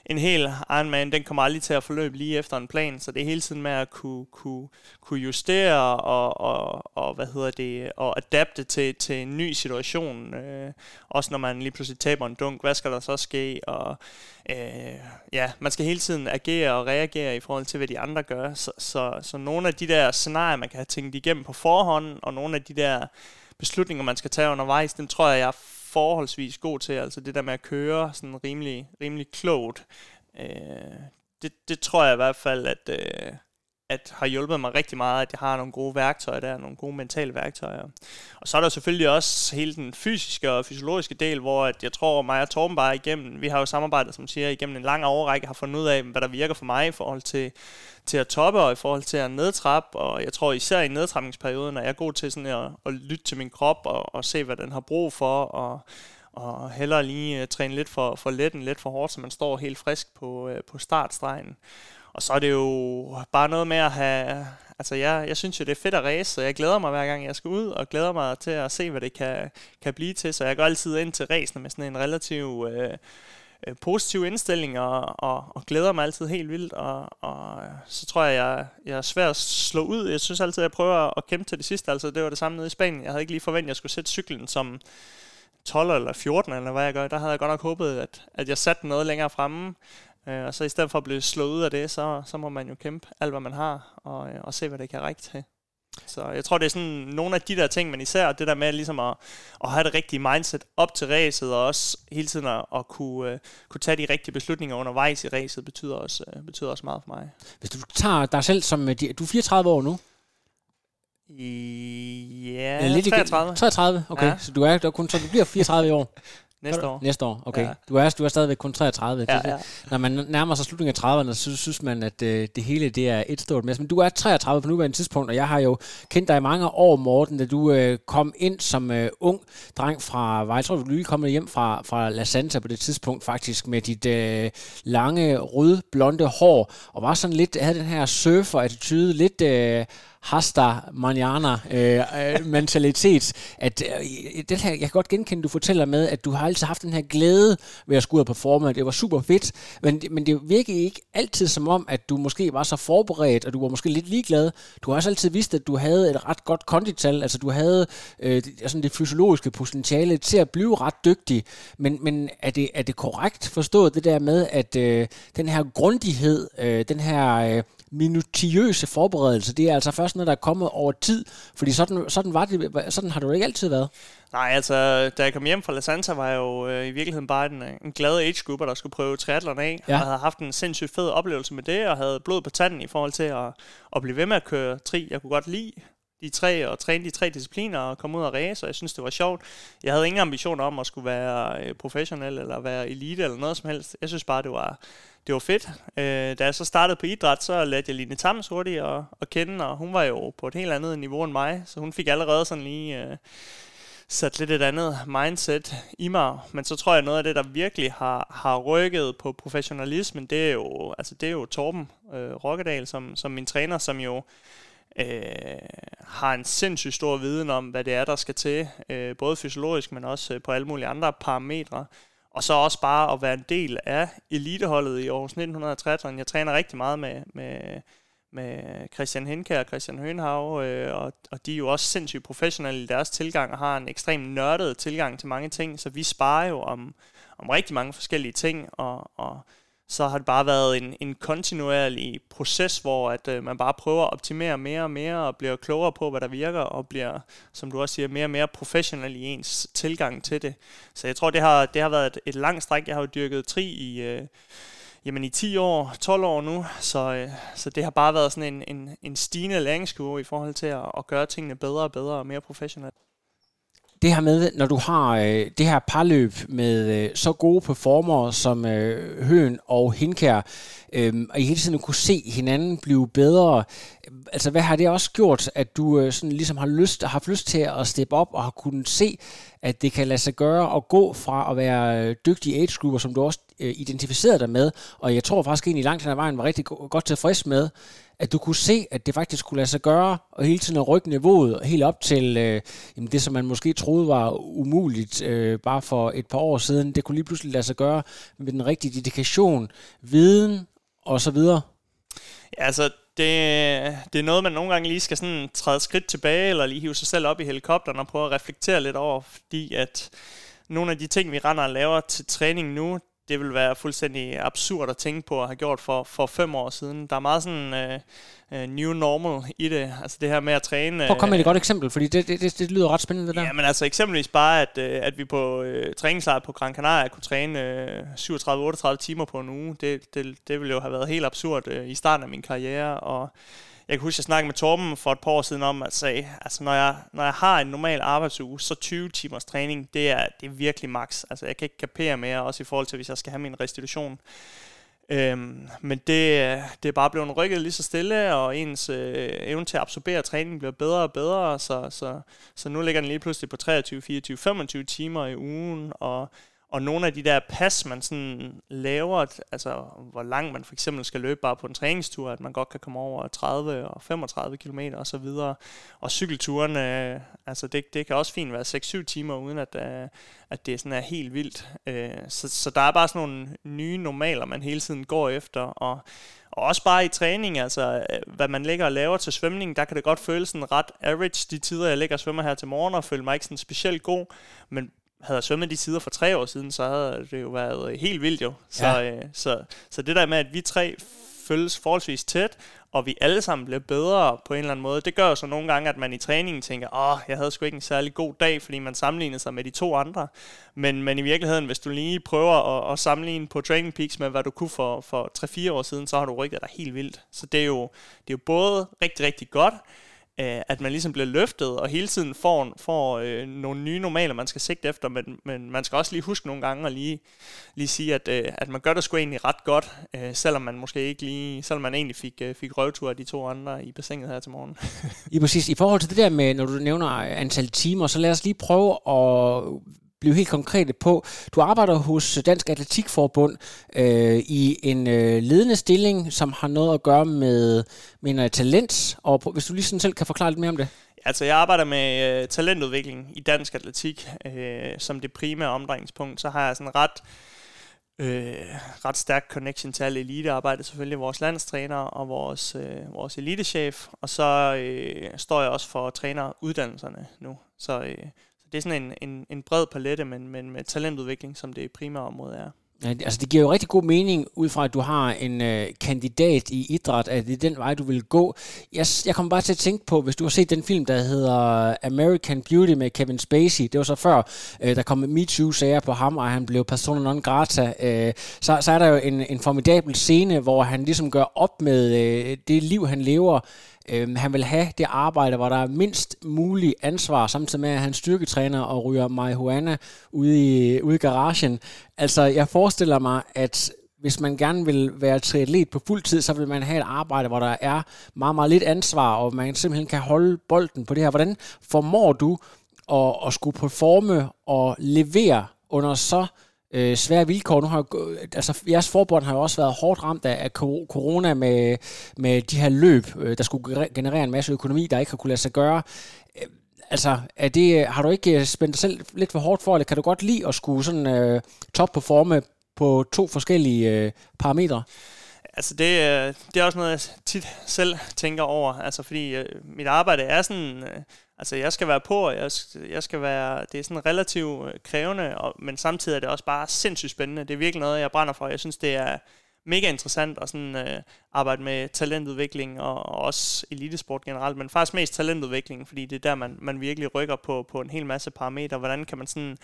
en hel Ironman, den kommer aldrig til at forløbe lige efter en plan, så det er hele tiden med at kunne, kunne, kunne justere og, og, og, hvad hedder det, og adapte til, til en ny situation. Øh, også når man lige pludselig taber en dunk, hvad skal der så ske? Og øh, ja, man skal hele tiden agere og reagere i forhold til, hvad de andre gør. Så, så, så nogle af de der scenarier, man kan have tænkt igennem på forhånd, og nogle af de der beslutninger, man skal tage undervejs, dem tror jeg, jeg forholdsvis god til. Altså det der med at køre sådan rimelig, rimelig klogt. Øh, det, det tror jeg i hvert fald, at, øh, at har hjulpet mig rigtig meget, at jeg har nogle gode værktøjer der, nogle gode mentale værktøjer. Og så er der selvfølgelig også hele den fysiske og fysiologiske del, hvor at jeg tror, mig og Torben bare igennem, vi har jo samarbejdet, som siger, igennem en lang overrække, har fundet ud af, hvad der virker for mig i forhold til, til at toppe og i forhold til at nedtrappe, og jeg tror især i nedtrapningsperioden er jeg god til sådan at, at lytte til min krop og, og se, hvad den har brug for, og, og hellere lige øh, træne lidt for, for let end lidt for hårdt, så man står helt frisk på, øh, på startstregen. Og så er det jo bare noget med at have... Altså, jeg, jeg synes jo, det er fedt at race, så jeg glæder mig hver gang, jeg skal ud, og glæder mig til at se, hvad det kan, kan blive til. Så jeg går altid ind til racen med sådan en relativ øh, øh, positiv indstilling, og, og, og glæder mig altid helt vildt. Og, og så tror jeg, jeg, jeg er svær at slå ud. Jeg synes altid, jeg prøver at kæmpe til det sidste. Altså, det var det samme nede i Spanien. Jeg havde ikke lige forventet, at jeg skulle sætte cyklen som 12 eller 14, eller hvad jeg gør. Der havde jeg godt nok håbet, at, at jeg satte noget længere fremme. Øh, og så i stedet for at blive slået ud af det, så, så må man jo kæmpe alt, hvad man har, og, øh, og se, hvad det kan række til. Så jeg tror, det er sådan nogle af de der ting, men især det der med ligesom at, at have det rigtige mindset op til racet, og også hele tiden at, at kunne, uh, kunne tage de rigtige beslutninger undervejs i racet, betyder også, uh, betyder også meget for mig. Hvis du tager dig selv som... Du er 34 år nu? Ja, lidt 33. 33, okay. Ja. Så du er, du er kun, så du bliver 34 år. Næste år. Næste år, okay. Ja. Du, er, du er stadigvæk kun 33. Ja, ja. Når man nærmer sig slutningen af 30'erne, så synes man, at øh, det hele det er et stort mess. Men du er 33 på nuværende tidspunkt, og jeg har jo kendt dig i mange år, Morten, da du øh, kom ind som øh, ung dreng fra, tror, du lige kom hjem fra, fra La Santa på det tidspunkt faktisk, med dit øh, lange, rød, blonde hår, og var sådan lidt, havde den her surfer-attitude, lidt... Øh, hasta manana øh, øh, mentalitet. At, øh, det her, jeg kan godt genkende, du fortæller med, at du har altid haft den her glæde ved at skulle ud og performe. Det var super fedt, men, men det virkede ikke altid som om, at du måske var så forberedt, og du var måske lidt ligeglad. Du har også altid vidst, at du havde et ret godt kondital, altså du havde øh, sådan det fysiologiske potentiale til at blive ret dygtig. Men, men er, det, er det korrekt forstået, det der med, at øh, den her grundighed, øh, den her øh, minutiøse forberedelse, det er altså først noget, der er kommet over tid, fordi sådan, sådan, var det, sådan har det jo ikke altid været. Nej, altså, da jeg kom hjem fra La Santa, var jeg jo øh, i virkeligheden bare en, en glad age grouper, der skulle prøve triathlon af, ja. og havde haft en sindssygt fed oplevelse med det, og havde blod på tanden i forhold til at, at blive ved med at køre tri. Jeg kunne godt lide de tre og træne de tre discipliner og komme ud og race, og jeg synes, det var sjovt. Jeg havde ingen ambitioner om at skulle være øh, professionel eller være elite eller noget som helst. Jeg synes bare, det var, det var fedt. Øh, da jeg så startede på idræt, så lærte jeg Line Tams hurtigt at, at kende, og hun var jo på et helt andet niveau end mig, så hun fik allerede sådan lige... Øh, sat lidt et andet mindset i mig. Men så tror jeg, noget af det, der virkelig har, har rykket på professionalismen, det er jo, altså det er jo Torben øh, Rokkedal, som, som min træner, som jo øh, har en sindssygt stor viden om, hvad det er, der skal til, øh, både fysiologisk, men også øh, på alle mulige andre parametre. Og så også bare at være en del af eliteholdet i Aarhus 1960'erne. Jeg træner rigtig meget med, med med Christian Henkær og Christian Høenhav, øh, og, og de er jo også sindssygt professionelle i deres tilgang og har en ekstrem nørdet tilgang til mange ting, så vi sparer jo om, om rigtig mange forskellige ting, og, og så har det bare været en, en kontinuerlig proces, hvor at øh, man bare prøver at optimere mere og mere, og bliver klogere på, hvad der virker, og bliver, som du også siger, mere og mere professionel i ens tilgang til det. Så jeg tror, det har, det har været et, et langt stræk. Jeg har jo dyrket tri i... Øh, jamen i 10 år, 12 år nu, så, øh, så det har bare været sådan en, en, en stigende læringskurve i forhold til at, at gøre tingene bedre og bedre og mere professionelt. Det her med, når du har øh, det her parløb med øh, så gode performer som øh, Høen og Hinkær, øh, og I hele tiden kunne se hinanden blive bedre, øh, altså hvad har det også gjort, at du øh, sådan ligesom har lyst, haft lyst til at steppe op og har kunnet se, at det kan lade sig gøre at gå fra at være øh, dygtig age grouper, som du også øh, identificerede dig med, og jeg tror faktisk egentlig langt hen ad vejen var rigtig godt tilfreds med, at du kunne se, at det faktisk kunne lade sig gøre, og hele tiden at rykke niveauet helt op til øh, jamen det, som man måske troede var umuligt øh, bare for et par år siden. Det kunne lige pludselig lade sig gøre med den rigtige dedikation, viden og så videre. Ja, altså det, det er noget, man nogle gange lige skal sådan træde skridt tilbage, eller lige hive sig selv op i helikopteren og prøve at reflektere lidt over, fordi at nogle af de ting, vi render og laver til træning nu, det vil være fuldstændig absurd at tænke på at have gjort for, for fem år siden. Der er meget sådan uh, uh, new normal i det. Altså det her med at træne... Prøv at komme med et godt eksempel, fordi det, det, det, det lyder ret spændende, det der. Ja, men altså eksempelvis bare, at, uh, at vi på uh, træningslejr på Gran Canaria kunne træne uh, 37-38 timer på en uge. Det, det, det ville jo have været helt absurd uh, i starten af min karriere, og jeg kan huske, jeg snakkede med Torben for et par år siden om at sagde, altså når jeg, når jeg har en normal arbejdsuge, så 20 timers træning, det er, det er virkelig max. Altså jeg kan ikke kapere mere, også i forhold til, hvis jeg skal have min restitution. Øhm, men det, det er bare blevet rykket lige så stille, og ens øh, evne til at absorbere træning bliver bedre og bedre, så, så, så nu ligger den lige pludselig på 23, 24, 25 timer i ugen, og og nogle af de der pas, man sådan laver, altså hvor langt man for eksempel skal løbe bare på en træningstur, at man godt kan komme over 30 og 35 km og så videre. Og cykelturen, øh, altså det, det kan også fint være 6-7 timer, uden at, øh, at det sådan er helt vildt. Øh, så, så der er bare sådan nogle nye normaler, man hele tiden går efter, og og også bare i træning, altså øh, hvad man ligger og laver til svømning, der kan det godt føles sådan ret average de tider, jeg ligger og svømmer her til morgen, og føler mig ikke sådan specielt god. Men havde jeg svømmet de sider for tre år siden, så havde det jo været helt vildt jo. Så, ja. øh, så, så det der med, at vi tre følges forholdsvis tæt, og vi alle sammen bliver bedre på en eller anden måde, det gør jo så nogle gange, at man i træningen tænker, åh, jeg havde sgu ikke en særlig god dag, fordi man sammenligner sig med de to andre. Men, men i virkeligheden, hvis du lige prøver at, at sammenligne på Training Peaks med, hvad du kunne for, for 3-4 år siden, så har du rykket dig helt vildt. Så det er jo, det er jo både rigtig, rigtig godt, øh, at man ligesom bliver løftet, og hele tiden får, får øh, nogle nye normaler, man skal sigte efter, men, men man skal også lige huske nogle gange og lige, lige sige, at, øh, at man gør det sgu egentlig ret godt, øh, selvom man måske ikke lige, selvom man egentlig fik, øh, fik røvtur af de to andre i bassinet her til morgen. I præcis. I forhold til det der med, når du nævner antal timer, så lad os lige prøve at blive helt konkrete på. Du arbejder hos Dansk Atletikforbund øh, i en øh, ledende stilling, som har noget at gøre med, mener talent, og hvis du lige sådan selv kan forklare lidt mere om det. Altså, jeg arbejder med øh, talentudvikling i dansk atletik øh, som det primære omdrejningspunkt. Så har jeg sådan ret øh, ret stærk connection til alle elitearbejde, selvfølgelig vores landstræner og vores, øh, vores elitechef, og så øh, står jeg også for træneruddannelserne nu. Så, øh, det er sådan en, en, en bred palette, men, men med talentudvikling, som det primære område er. Ja, altså det giver jo rigtig god mening, ud fra at du har en øh, kandidat i idræt, at det er den vej, du vil gå. Jeg, jeg kommer bare til at tænke på, hvis du har set den film, der hedder American Beauty med Kevin Spacey, det var så før, øh, der kom MeToo-sager på ham, og han blev persona non grata, øh, så, så er der jo en, en formidabel scene, hvor han ligesom gør op med øh, det liv, han lever, Øhm, han vil have det arbejde, hvor der er mindst mulig ansvar, samtidig med at han styrketræner og ryger marihuana ude i, ude i garagen. Altså, jeg forestiller mig, at hvis man gerne vil være triatlet på fuld tid, så vil man have et arbejde, hvor der er meget, meget lidt ansvar, og man simpelthen kan holde bolden på det her. Hvordan formår du at, at skulle performe og levere under så øh, svære vilkår. Nu har altså, jeres forbund har jo også været hårdt ramt af, af corona med, med de her løb, øh, der skulle generere en masse økonomi, der ikke har kunne lade sig gøre. Øh, altså, er det, øh, har du ikke øh, spændt dig selv lidt for hårdt for, eller kan du godt lide at skulle sådan øh, topperforme på to forskellige øh, parametre? Altså det, øh, det er også noget, jeg tit selv tænker over, altså fordi øh, mit arbejde er sådan, øh, altså jeg skal være på, og jeg, jeg skal være, det er sådan relativt øh, krævende, og, men samtidig er det også bare sindssygt spændende. Det er virkelig noget, jeg brænder for. Jeg synes, det er mega interessant at sådan, øh, arbejde med talentudvikling og, og også elitesport generelt, men faktisk mest talentudvikling, fordi det er der, man, man virkelig rykker på, på en hel masse parametre. Hvordan kan man sådan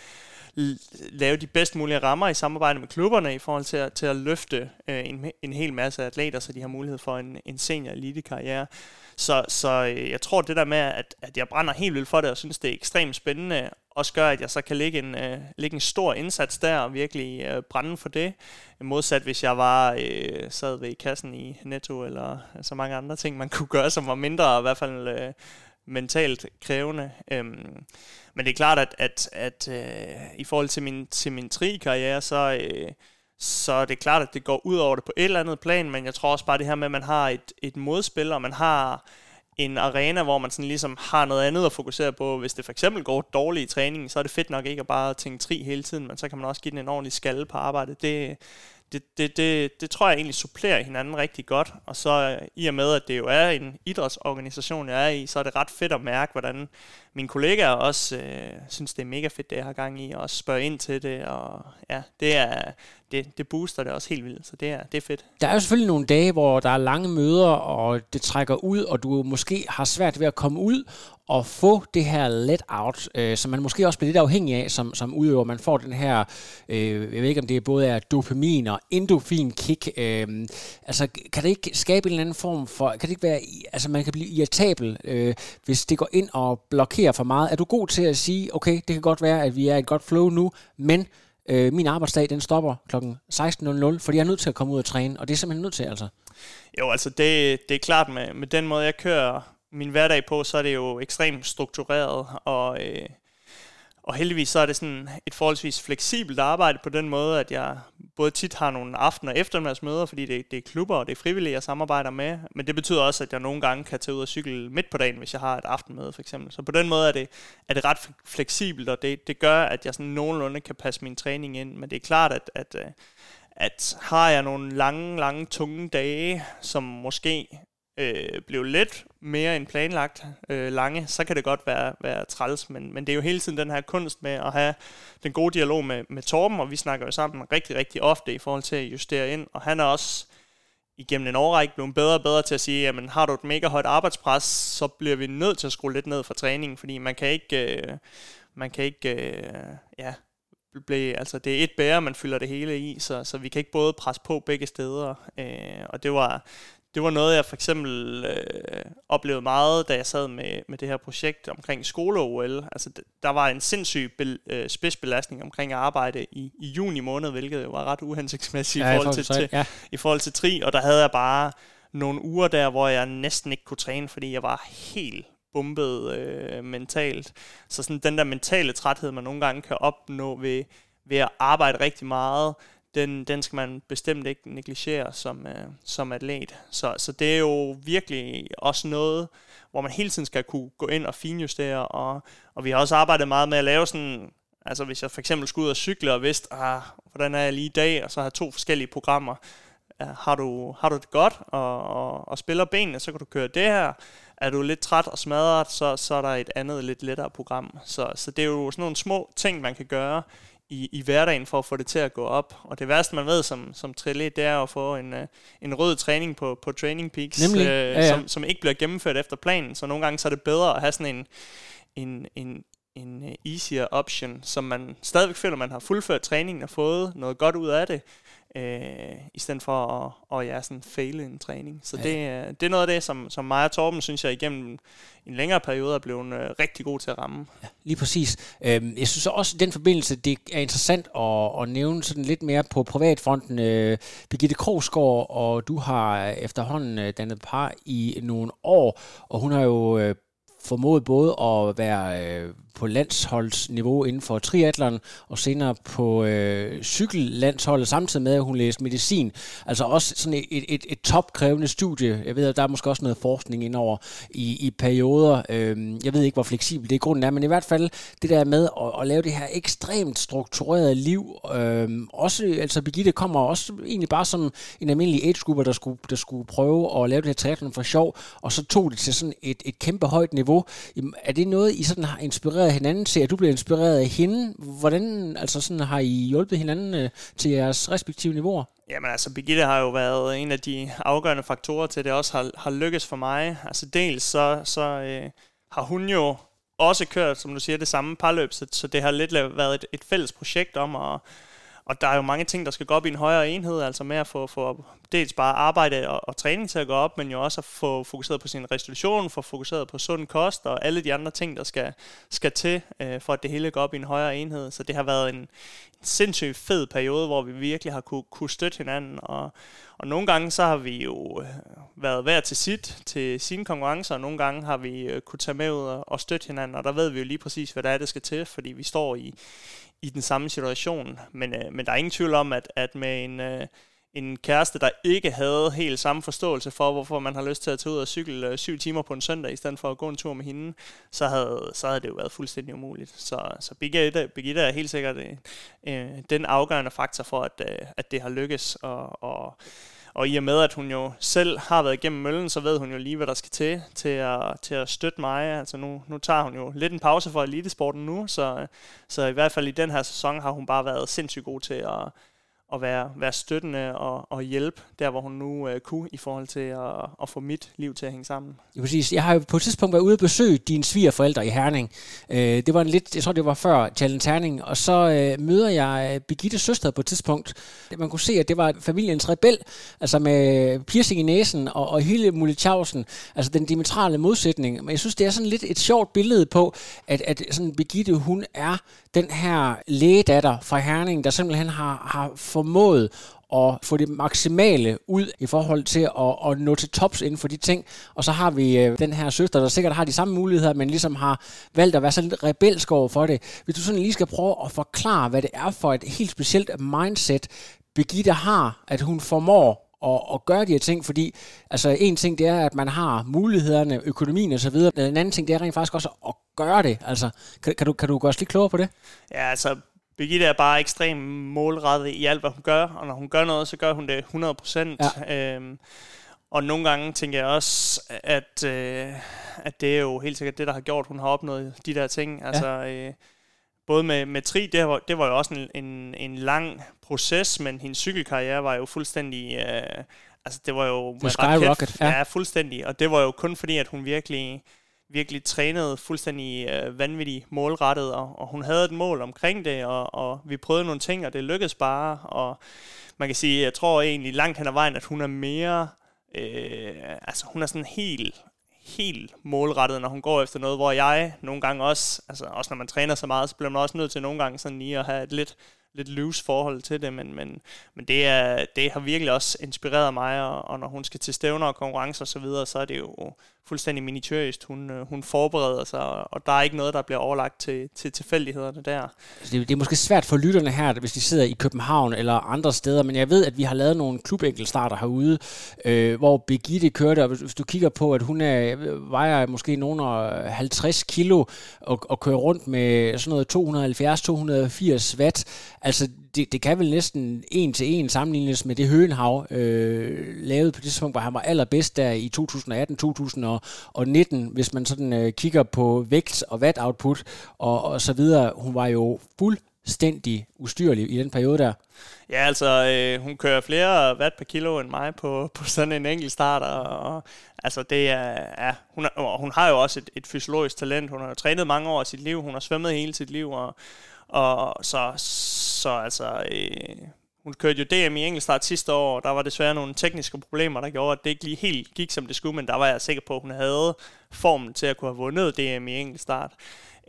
lave de bedst mulige rammer i samarbejde med klubberne i forhold til at, til at løfte øh, en, en hel masse atleter, så de har mulighed for en, en senior elitekarriere. Så, så øh, jeg tror det der med, at, at jeg brænder helt vildt for det, og synes, det er ekstremt spændende, også gør, at jeg så kan lægge en, øh, lægge en stor indsats der, og virkelig øh, brænde for det. Modsat hvis jeg var øh, sad ved kassen i Netto, eller så mange andre ting, man kunne gøre, som var mindre, i hvert fald øh, mentalt krævende. Øhm, men det er klart, at, at, at øh, i forhold til min, til min tri-karriere, så... Øh, så det er klart, at det går ud over det på et eller andet plan, men jeg tror også bare det her med, at man har et, et modspil, og man har en arena, hvor man sådan ligesom har noget andet at fokusere på. Hvis det for eksempel går dårligt i træningen, så er det fedt nok ikke at bare tænke tri hele tiden, men så kan man også give den en ordentlig skalle på arbejdet. Det, det, det, det, det tror jeg egentlig supplerer hinanden rigtig godt. Og så øh, i og med, at det jo er en idrætsorganisation, jeg er i, så er det ret fedt at mærke, hvordan mine kollegaer også øh, synes, det er mega fedt, det jeg har gang i, og også spørger ind til det. Og ja, det, er, det, det booster det også helt vildt, så det er, det er fedt. Der er jo selvfølgelig nogle dage, hvor der er lange møder, og det trækker ud, og du måske har svært ved at komme ud og få det her let out, øh, som man måske også bliver lidt afhængig af som, som udøver. Man får den her, øh, jeg ved ikke om det både er dopamin og endofin kick. Øh, altså kan det ikke skabe en eller anden form for, kan det ikke være, altså man kan blive irritabel, øh, hvis det går ind og blokerer for meget. Er du god til at sige, okay, det kan godt være, at vi er i et godt flow nu, men øh, min arbejdsdag den stopper kl. 16.00, fordi jeg er nødt til at komme ud og træne, og det er simpelthen nødt til altså. Jo, altså det, det er klart med, med den måde, jeg kører min hverdag på, så er det jo ekstremt struktureret, og, øh, og heldigvis så er det sådan et forholdsvis fleksibelt arbejde på den måde, at jeg både tit har nogle aften- og eftermiddagsmøder, fordi det, det er klubber og det er frivillige, jeg samarbejder med, men det betyder også, at jeg nogle gange kan tage ud og cykle midt på dagen, hvis jeg har et aftenmøde for eksempel. Så på den måde er det, er det ret fleksibelt, og det, det gør, at jeg sådan nogenlunde kan passe min træning ind, men det er klart, at, at øh, at har jeg nogle lange, lange, tunge dage, som måske øh, blev lidt mere end planlagt øh, lange, så kan det godt være, være træls, men, men det er jo hele tiden den her kunst med at have den gode dialog med, med Torben, og vi snakker jo sammen rigtig, rigtig ofte i forhold til at justere ind, og han er også igennem en årrække blevet bedre og bedre til at sige, jamen har du et mega højt arbejdspres, så bliver vi nødt til at skrue lidt ned for træningen, fordi man kan ikke, øh, man kan ikke, øh, ja, blive, altså det er et bære, man fylder det hele i, så, så vi kan ikke både presse på begge steder, øh, og det var, det var noget, jeg for eksempel øh, oplevede meget, da jeg sad med, med det her projekt omkring skole-OL. Altså, der var en sindssyg be, øh, spidsbelastning omkring arbejde i, i juni måned, hvilket jo var ret uhensigtsmæssigt ja, i, forhold til, til, ja. i forhold til tri, og der havde jeg bare nogle uger der, hvor jeg næsten ikke kunne træne, fordi jeg var helt bumpet øh, mentalt. Så sådan den der mentale træthed, man nogle gange kan opnå ved, ved at arbejde rigtig meget, den, den skal man bestemt ikke negligere som, øh, som atlet. Så, så det er jo virkelig også noget, hvor man hele tiden skal kunne gå ind og finjustere, og, og vi har også arbejdet meget med at lave sådan, altså hvis jeg for eksempel skulle ud og cykle og vidste, ah, hvordan er jeg lige i dag, og så har to forskellige programmer, har du, har du det godt og, og, og spiller benene, så kan du køre det her. Er du lidt træt og smadret, så, så er der et andet lidt lettere program. Så, så det er jo sådan nogle små ting, man kan gøre i, i hverdagen for at få det til at gå op. Og det værste, man ved som, som triatlet, det er at få en, uh, en rød træning på, på Training Peaks, Nemlig. Uh, ja, ja. Som, som ikke bliver gennemført efter planen. Så nogle gange så er det bedre at have sådan en, en, en, en uh, easier option, som man stadigvæk føler, man har fuldført træningen og fået noget godt ud af det, øh, i stedet for at, og, ja, sådan faile en træning. Så ja. det, det er noget af det, som, som mig og Torben, synes jeg, igennem en længere periode er blevet øh, rigtig god til at ramme. Ja, lige præcis. Øhm, jeg synes også i den forbindelse, det er interessant at, at nævne sådan lidt mere på privatfronten. Øh, Birgitte Krogsgaard, og du har efterhånden øh, dannet par i nogle år, og hun har jo øh, formået både at være øh, på landsholdsniveau inden for triatlon, og senere på øh, cykellandsholdet, samtidig med, at hun læste medicin. Altså også sådan et, et, et topkrævende studie. Jeg ved, at der er måske også noget forskning indover i, i perioder. Øh, jeg ved ikke, hvor fleksibel det i grunden er, men i hvert fald det der med at, at lave det her ekstremt strukturerede liv. Øh, også, altså Birgitte kommer også egentlig bare som en almindelig age der skulle, der skulle prøve at lave det her triathlon for sjov, og så tog det til sådan et, et kæmpe højt niveau. Er det noget, I sådan har inspireret inspireret hinanden til, at du blev inspireret af hende. Hvordan altså sådan, har I hjulpet hinanden øh, til jeres respektive niveauer? Jamen altså, Birgitte har jo været en af de afgørende faktorer til, at det også har, har lykkes for mig. Altså dels så, så øh, har hun jo også kørt, som du siger, det samme parløb, så, så det har lidt været et, et fælles projekt om at og der er jo mange ting, der skal gå op i en højere enhed, altså med at få, få dels bare arbejde og, og træning til at gå op, men jo også at få fokuseret på sin restitution, få fokuseret på sund kost og alle de andre ting, der skal, skal til, øh, for at det hele går op i en højere enhed. Så det har været en, en sindssygt fed periode, hvor vi virkelig har kunne, kunne støtte hinanden, og, og nogle gange så har vi jo øh, været hver til sit, til sine konkurrencer, og nogle gange har vi øh, kunne tage med ud og, og støtte hinanden, og der ved vi jo lige præcis, hvad der er, det skal til, fordi vi står i, i den samme situation. Men, øh, men der er ingen tvivl om, at, at med en, øh, en kæreste, der ikke havde helt samme forståelse for, hvorfor man har lyst til at tage ud og cykle øh, syv timer på en søndag, i stedet for at gå en tur med hende, så havde, så havde det jo været fuldstændig umuligt. Så, så Birgitte, Birgitte er helt sikkert øh, øh, den afgørende faktor for, at, øh, at det har lykkes. Og, og og i og med, at hun jo selv har været igennem møllen, så ved hun jo lige, hvad der skal til til at, til at støtte mig. Altså nu, nu tager hun jo lidt en pause for elitesporten nu, så, så i hvert fald i den her sæson har hun bare været sindssygt god til at, at være, være støttende og, og hjælpe der, hvor hun nu øh, kunne i forhold til at, at få mit liv til at hænge sammen. Ja, præcis. Jeg har jo på et tidspunkt været ude og besøge dine svigerforældre i Herning. Øh, det var en lidt, jeg tror det var før Challenge Herning, og så øh, møder jeg øh, Birgittes søster på et tidspunkt. Man kunne se, at det var familiens rebel, altså med piercing i næsen og, og hele Multichausen, altså den diametrale modsætning. Men jeg synes, det er sådan lidt et sjovt billede på, at, at sådan Birgitte, hun er den her lægedatter fra Herning, der simpelthen har, har formået at få det maksimale ud i forhold til at, at nå til tops inden for de ting. Og så har vi øh, den her søster, der sikkert har de samme muligheder, men ligesom har valgt at være så lidt rebelsk over for det. Hvis du sådan lige skal prøve at forklare, hvad det er for et helt specielt mindset, Birgitte har, at hun formår at, at gøre de her ting, fordi altså en ting det er, at man har mulighederne, økonomien og så videre. En anden ting det er rent faktisk også at gøre det. Altså, kan, kan, du, kan du gøre os lidt klogere på det? Ja, altså Birgitte er bare ekstremt målrettet i alt, hvad hun gør, og når hun gør noget, så gør hun det 100%. Ja. Øhm, og nogle gange tænker jeg også, at, øh, at det er jo helt sikkert det, der har gjort, hun har opnået de der ting. Altså, ja. øh, både med, med Tri, det var, det var jo også en, en, en lang proces, men hendes cykelkarriere var jo fuldstændig... Øh, altså, det var jo... Med skyrocket, ja. ja. fuldstændig. Og det var jo kun fordi, at hun virkelig virkelig trænede fuldstændig øh, vanvittigt målrettet, og, og hun havde et mål omkring det, og, og vi prøvede nogle ting, og det lykkedes bare, og man kan sige, jeg tror egentlig langt hen ad vejen, at hun er mere, øh, altså hun er sådan helt, helt målrettet, når hun går efter noget, hvor jeg nogle gange også, altså også når man træner så meget, så bliver man også nødt til nogle gange sådan lige at have et lidt lidt loose forhold til det, men, men, men det, er, det har virkelig også inspireret mig, og, og når hun skal til stævner og konkurrencer osv., så, videre, så er det jo fuldstændig minutiøst. Hun, øh, hun forbereder sig, og der er ikke noget, der bliver overlagt til, til tilfældighederne der. Altså, det, det er måske svært for lytterne her, hvis de sidder i København eller andre steder, men jeg ved, at vi har lavet nogle klubenkeltstarter herude, øh, hvor Birgitte kørte, og hvis du kigger på, at hun er, vejer måske nogen 50 kilo og, og kører rundt med sådan noget 270-280 watt, altså det, det kan vel næsten en til en sammenlignes med det Høenhav øh, lavede på det tidspunkt, hvor han var allerbedst der i 2018-2019, hvis man sådan øh, kigger på vægt og watt output og, og så videre. Hun var jo fuldstændig ustyrlig i den periode der. Ja, altså, øh, hun kører flere watt per kilo end mig på, på sådan en enkelt start, og, og altså, det er, ja, hun, er, hun har jo også et, et fysiologisk talent. Hun har jo trænet mange år i sit liv, hun har svømmet hele sit liv, og, og så, så altså, øh, hun kørte jo DM i enkeltstart sidste år, og der var desværre nogle tekniske problemer, der gjorde, at det ikke lige helt gik, som det skulle, men der var jeg sikker på, at hun havde formen til at kunne have vundet DM i enkeltstart.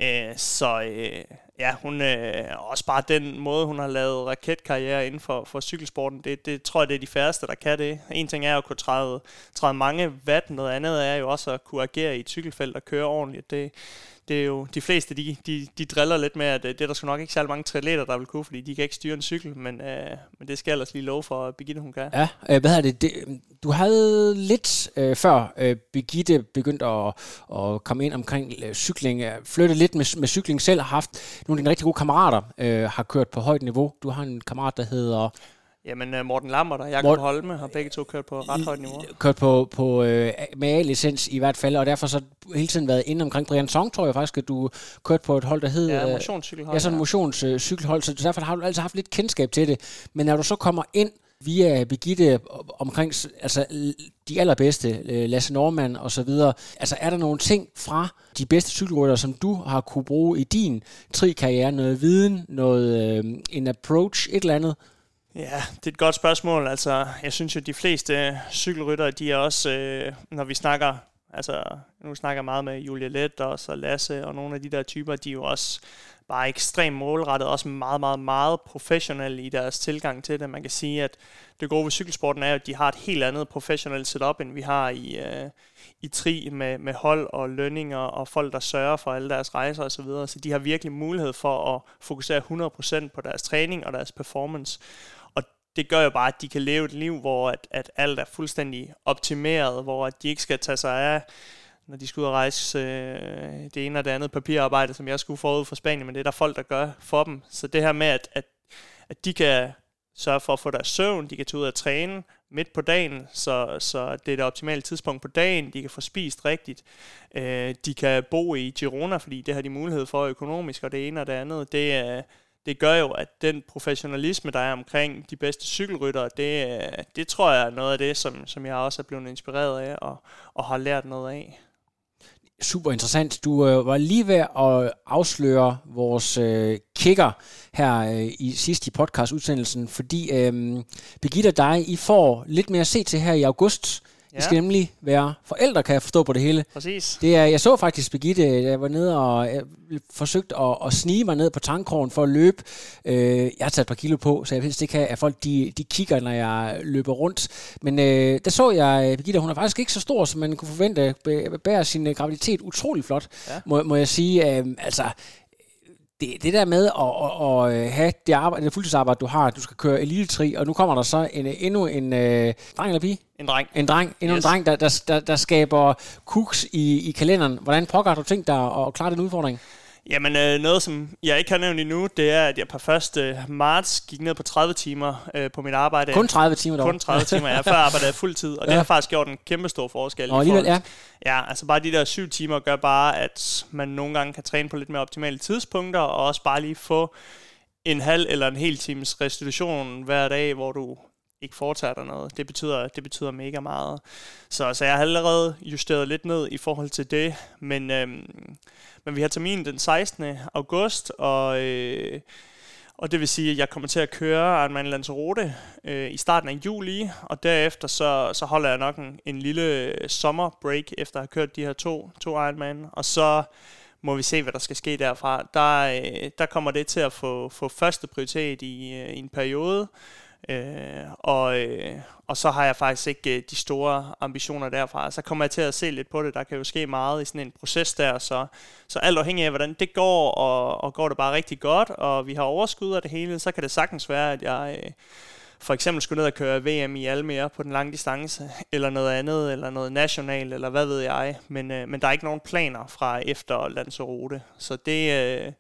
Øh, så øh, ja, hun øh, også bare den måde, hun har lavet raketkarriere inden for, for cykelsporten, det, det tror jeg, det er de færreste, der kan det. En ting er at kunne træde, træde mange watt, noget andet er jo også at kunne agere i et cykelfelt og køre ordentligt. Det, det er jo, de fleste, de, de, de driller lidt med, at øh, det er der sgu nok ikke særlig mange triatleter, der vil kunne, fordi de kan ikke styre en cykel, men, øh, men det skal ellers lige love for, at Birgitte hun kan. Ja, øh, hvad er det? det? Øh, du havde lidt øh, før øh, Birgitte begyndte at, at komme ind omkring øh, cykling, øh, lidt med, med cykling selv, har haft nogle af dine rigtig gode kammerater, øh, har kørt på højt niveau. Du har en kammerat, der hedder Jamen, øh, Morten Lambert og Jakob Morten, Holme har begge to kørt på ret højt niveau. Kørt på, på øh, med A-licens i hvert fald, og derfor så hele tiden været inde omkring Brian Song, tror jeg faktisk, at du kørte på et hold, der hed... Ja, motionscykelhold. Ja, sådan en motionscykelhold, så derfor har du altid haft lidt kendskab til det. Men når du så kommer ind via Birgitte omkring altså, de allerbedste, Lasse Norman og så videre. Altså er der nogle ting fra de bedste cykelrytter, som du har kunne bruge i din tri-karriere? Noget viden, noget, øh, en approach, et eller andet? Ja, det er et godt spørgsmål. Altså, jeg synes jo, at de fleste cykelryttere, de er også, øh, når vi snakker, altså, nu snakker jeg meget med Julia Let og så Lasse og nogle af de der typer, de er jo også bare ekstremt målrettet, også meget, meget, meget professionelle i deres tilgang til det. Man kan sige, at det gode ved cykelsporten er, at de har et helt andet professionelt setup, end vi har i, øh, i tri med, med hold og lønninger og folk, der sørger for alle deres rejser osv. Så, videre. så de har virkelig mulighed for at fokusere 100% på deres træning og deres performance det gør jo bare, at de kan leve et liv, hvor at, at alt er fuldstændig optimeret, hvor at de ikke skal tage sig af, når de skal ud og rejse øh, det ene og det andet papirarbejde, som jeg skulle forud fra Spanien, men det er der folk, der gør for dem. Så det her med, at, at, at de kan sørge for at få deres søvn, de kan tage ud og træne midt på dagen, så, så det er det optimale tidspunkt på dagen, de kan få spist rigtigt, øh, de kan bo i Girona, fordi det har de mulighed for økonomisk, og det ene og det andet, det er det gør jo, at den professionalisme, der er omkring de bedste cykelryttere, det, det tror jeg er noget af det, som, som jeg også er blevet inspireret af og, og har lært noget af. Super interessant. Du øh, var lige ved at afsløre vores øh, kicker her øh, i sidste i podcastudsendelsen, fordi øh, Birgitte og dig, I får lidt mere at se til her i august. Ja. skal nemlig være forældre, kan jeg forstå på det hele. Præcis. Det er, jeg så faktisk Birgitte, jeg var nede og jeg forsøgte at, at snige mig ned på tankkrogen for at løbe. Øh, jeg har taget et par kilo på, så jeg ved ikke, at folk de, de kigger, når jeg løber rundt. Men øh, der så jeg Birgitte, hun er faktisk ikke så stor, som man kunne forvente, bærer sin øh, graviditet utrolig flot, ja. må, må jeg sige. Øh, altså, det, det der med at, at, at have det, arbejde, det fuldtidsarbejde, du har, du skal køre elite og nu kommer der så en, endnu en øh, dreng eller pige? En dreng. En dreng. Endnu yes. en dreng, der, der, der, der skaber cooks i, i kalenderen. Hvordan har du tænkt dig at klare den udfordring? Jamen øh, noget, som jeg ikke har nævnt endnu, det er, at jeg på 1. marts gik ned på 30 timer øh, på mit arbejde. Kun 30 timer dog? Kun 30 timer, ja. Før arbejdede jeg fuldtid, og ja. det har faktisk gjort en kæmpe stor forskel. Og alligevel, ja. Ja, altså bare de der syv timer gør bare, at man nogle gange kan træne på lidt mere optimale tidspunkter, og også bare lige få en halv eller en hel times restitution hver dag, hvor du ikke foretager dig noget. Det betyder, det betyder mega meget. Så, så jeg har allerede justeret lidt ned i forhold til det, men, øhm, men vi har termin den 16. august, og, øh, og det vil sige, at jeg kommer til at køre Ironman Lanzarote øh, i starten af juli, og derefter så, så holder jeg nok en, en lille sommerbreak, efter at have kørt de her to, to Ironman, og så må vi se, hvad der skal ske derfra. Der, øh, der kommer det til at få, få første prioritet i, øh, i en periode, Øh, og, øh, og så har jeg faktisk ikke øh, de store ambitioner derfra. Så kommer jeg til at se lidt på det. Der kan jo ske meget i sådan en proces der. Så, så alt afhængig af, hvordan det går, og, og går det bare rigtig godt, og vi har overskud af det hele, så kan det sagtens være, at jeg... Øh, for eksempel skulle ned og køre VM i Almere på den lange distance, eller noget andet, eller noget national, eller hvad ved jeg. Men, øh, men der er ikke nogen planer fra efter Lanzarote. Så det, øh,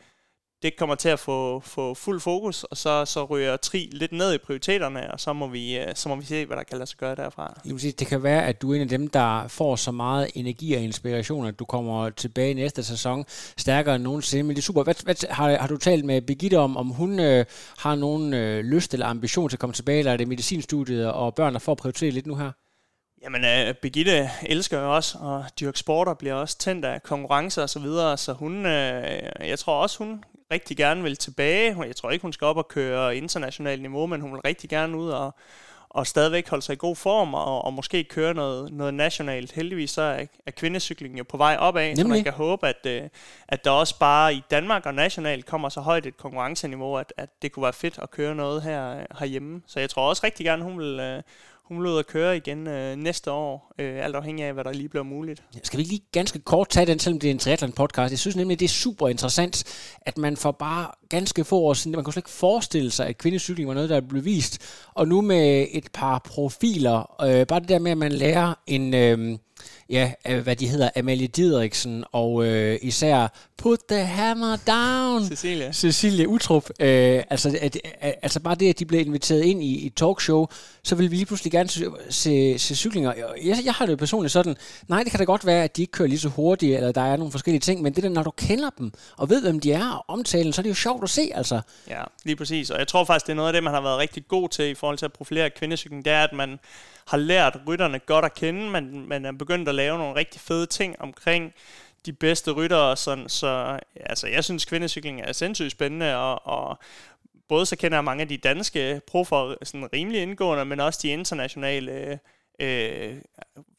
det kommer til at få, få fuld fokus, og så, så ryger Tri lidt ned i prioriteterne, og så må vi, øh, så må vi se, hvad der kan lade sig gøre derfra. Det kan være, at du er en af dem, der får så meget energi og inspiration, at du kommer tilbage næste sæson stærkere end nogensinde. Men det er super. Hvad, hvad, har, har du talt med Birgitte om, om hun øh, har nogen øh, lyst eller ambition til at komme tilbage, eller er det medicinstudiet og børn, der får prioritet lidt nu her? Jamen, uh, Birgitte elsker jo også at dyrke sport og bliver også tændt af konkurrencer og så videre, så hun, uh, jeg tror også, hun rigtig gerne vil tilbage. Jeg tror ikke, hun skal op og køre internationalt niveau, men hun vil rigtig gerne ud og, og stadigvæk holde sig i god form, og, og måske køre noget, noget nationalt. Heldigvis så er, er kvindecyklingen jo på vej opad, Nemlig. så man kan håbe, at, øh, at der også bare i Danmark og nationalt kommer så højt et konkurrenceniveau, at, at det kunne være fedt at køre noget her herhjemme. Så jeg tror også rigtig gerne, hun vil, øh, hun vil at køre igen øh, næste år, øh, alt afhængig af, hvad der lige bliver muligt. Skal vi lige ganske kort tage den, selvom det er en triathlon podcast? Jeg synes nemlig, det er super interessant, at man får bare ganske få år siden, man kunne slet ikke forestille sig, at kvindecykling var noget, der blev vist. Og nu med et par profiler, øh, bare det der med, at man lærer en... Øh, ja, hvad de hedder, Amalie Didriksen, og øh, især Put the Hammer Down. Cecilia. Cecilia Utrup. Øh, altså, at, at, altså bare det, at de blev inviteret ind i et talkshow, så vil vi lige pludselig gerne se, se, se cyklinger. Jeg, jeg har det jo personligt sådan, nej, det kan da godt være, at de ikke kører lige så hurtigt, eller der er nogle forskellige ting, men det der, når du kender dem, og ved, hvem de er, og omtalen, så er det jo sjovt at se, altså. Ja, lige præcis. Og jeg tror faktisk, det er noget af det, man har været rigtig god til i forhold til at profilere kvindecykling, det er, at man har lært rytterne godt at kende, men man er begyndt at lave nogle rigtig fede ting omkring de bedste ryttere, Sådan, så altså, jeg synes, kvindecykling er sindssygt spændende, og, og både så kender jeg mange af de danske proffer sådan rimelig indgående, men også de internationale øh,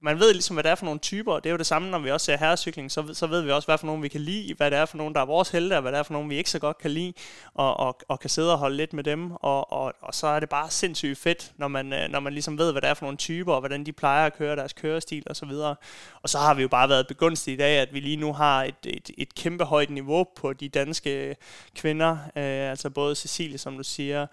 man ved ligesom, hvad det er for nogle typer, og det er jo det samme, når vi også ser herrecykling, så, så ved vi også, hvad for nogle vi kan lide, hvad det er for nogle, der er vores helte, og hvad det er for nogle, vi ikke så godt kan lide, og, og, og kan sidde og holde lidt med dem, og, og, og så er det bare sindssygt fedt, når man, øh, når man ligesom ved, hvad det er for nogle typer, og hvordan de plejer at køre deres kørestil og så videre. Og så har vi jo bare været begunstigt i dag, at vi lige nu har et, et, et kæmpe højt niveau på de danske kvinder, øh, altså både Cecilie, som du siger,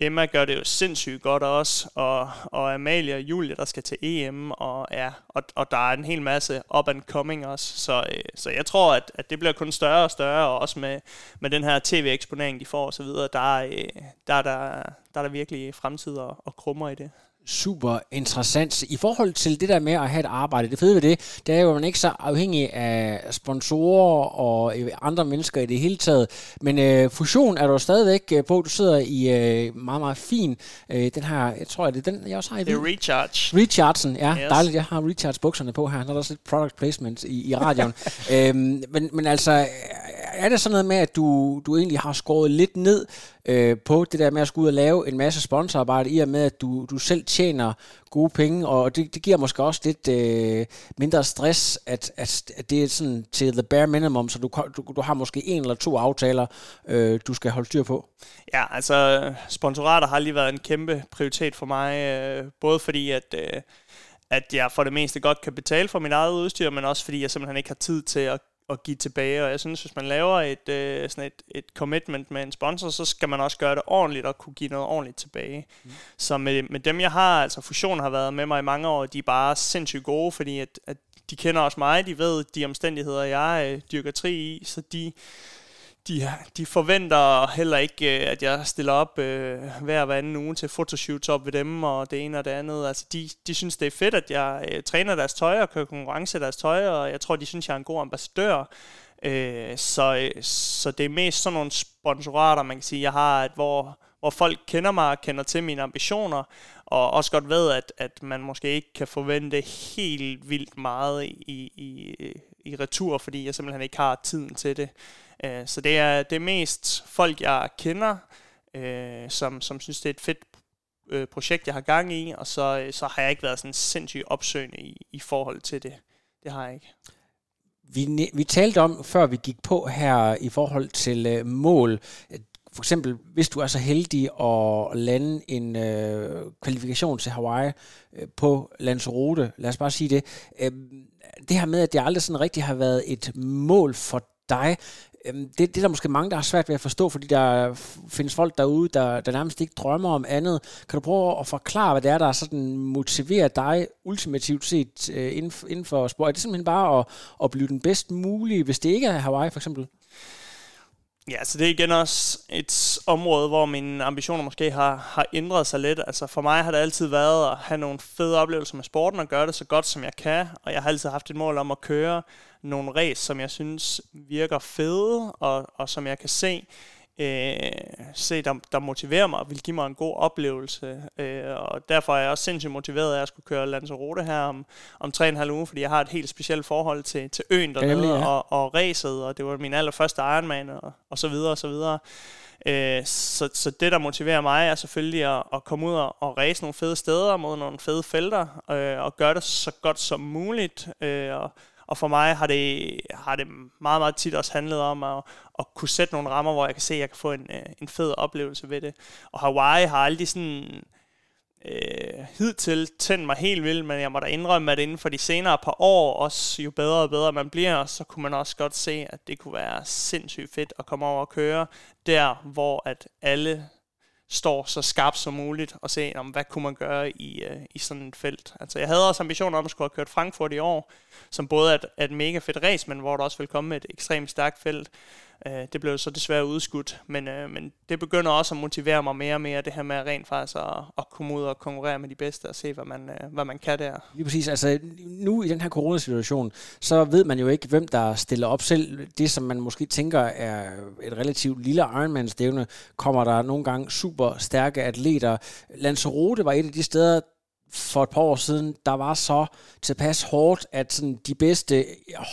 Emma gør det jo sindssygt godt også, og, og Amalie og Julie, der skal til EM, og, ja, og, og der er en hel masse up and coming også. Så, øh, så jeg tror, at, at det bliver kun større og større, og også med, med den her tv-eksponering, de får osv., der, øh, der, der, der er der virkelig fremtid og, og krummer i det super interessant. I forhold til det der med at have et arbejde, det fede ved det, det er jo, at man ikke så afhængig af sponsorer og andre mennesker i det hele taget. Men øh, fusion er du stadigvæk øh, på. Du sidder i øh, meget, meget fin. Øh, den her, jeg tror, det er den, jeg også har i Det er Recharge. Rechargen, ja. Yes. Dejligt, jeg har Recharge bukserne på her. Der er også lidt product placement i, i radioen. øhm, men, men altså, er det sådan noget med, at du, du egentlig har skåret lidt ned øh, på det der med at skulle ud og lave en masse sponsorarbejde, i og med, at du, du selv tjener gode penge, og det, det giver måske også lidt øh, mindre stress, at, at, at det er sådan til the bare minimum, så du, du, du har måske en eller to aftaler, øh, du skal holde styr på. Ja, altså sponsorater har lige været en kæmpe prioritet for mig, øh, både fordi at... Øh, at jeg for det meste godt kan betale for mit eget udstyr, men også fordi jeg simpelthen ikke har tid til at at give tilbage, og jeg synes, hvis man laver et, øh, sådan et, et commitment med en sponsor, så skal man også gøre det ordentligt og kunne give noget ordentligt tilbage. Mm. Så med, med dem, jeg har, altså Fusion har været med mig i mange år, de er bare sindssygt gode, fordi at, at de kender også mig, de ved de omstændigheder, jeg øh, dyrker tri i, så de, de, de forventer heller ikke, øh, at jeg stiller op øh, hver hver anden uge til fotoshoots op ved dem, og det ene og det andet. Altså, de, de synes, det er fedt, at jeg øh, træner deres tøj og kører konkurrence deres tøj, og jeg tror, de synes, jeg er en god ambassadør. Øh, så, øh, så det er mest sådan nogle sponsorater, man kan sige, jeg har, at hvor, hvor folk kender mig og kender til mine ambitioner, og også godt ved, at, at man måske ikke kan forvente helt vildt meget i, i, i retur, fordi jeg simpelthen ikke har tiden til det. Øh, så det er det er mest folk, jeg kender, øh, som, som synes, det er et fedt øh, projekt, jeg har gang i, og så, øh, så har jeg ikke været sådan sindssygt opsøgende i, i forhold til det. Det har jeg ikke. Vi, vi talte om, før vi gik på her, i forhold til øh, mål, for eksempel, hvis du er så heldig at lande en øh, kvalifikation til Hawaii øh, på Lanzarote, lad os bare sige det, øh, det her med, at det aldrig sådan rigtig har været et mål for dig, Øhm, det, det er der måske mange, der har svært ved at forstå, fordi der findes folk derude, der, der nærmest ikke drømmer om andet. Kan du prøve at forklare, hvad det er, der sådan motiverer dig ultimativt set øh, inden, inden for sport? Er det simpelthen bare at, at blive den bedst mulige, hvis det ikke er Hawaii for eksempel? Ja, så det er igen også et område, hvor mine ambitioner måske har, har ændret sig lidt. Altså for mig har det altid været at have nogle fede oplevelser med sporten og gøre det så godt, som jeg kan. Og jeg har altid haft et mål om at køre nogle race, som jeg synes virker fede, og, og som jeg kan se øh, se, der, der motiverer mig og vil give mig en god oplevelse. Øh, og derfor er jeg også sindssygt motiveret af at skulle køre Lanzarote her om, om 3,5 uger, fordi jeg har et helt specielt forhold til, til øen dernede ja, ja. og, og racet, og det var min allerførste Ironman og, og så videre og så videre. Øh, så, så det, der motiverer mig, er selvfølgelig at, at komme ud og, og race nogle fede steder mod nogle fede felter, øh, og gøre det så godt som muligt, øh, og og for mig har det, har det meget, meget tit også handlet om at, at kunne sætte nogle rammer, hvor jeg kan se, at jeg kan få en, øh, en fed oplevelse ved det. Og Hawaii har aldrig sådan øh, hidtil tændt mig helt vildt, men jeg må da indrømme, at inden for de senere par år, også jo bedre og bedre man bliver, så kunne man også godt se, at det kunne være sindssygt fedt at komme over og køre der, hvor at alle står så skarpt som muligt og se, om hvad kunne man gøre i, øh, i sådan et felt. Altså, jeg havde også ambitioner om at skulle have kørt Frankfurt i år, som både er et, er et mega fedt race, men hvor der også vil komme et ekstremt stærkt felt. Øh, det blev så desværre udskudt, men, øh, men det begynder også at motivere mig mere og mere, det her med rent faktisk at, at komme ud og konkurrere med de bedste og se, hvad man, øh, hvad man kan der. Lige præcis. Altså, nu i den her coronasituation, så ved man jo ikke, hvem der stiller op selv. Det, som man måske tænker er et relativt lille Ironman-stævne, kommer der nogle gange super stærke atleter. Lanzarote var et af de steder, for et par år siden, der var så tilpas hårdt, at sådan de bedste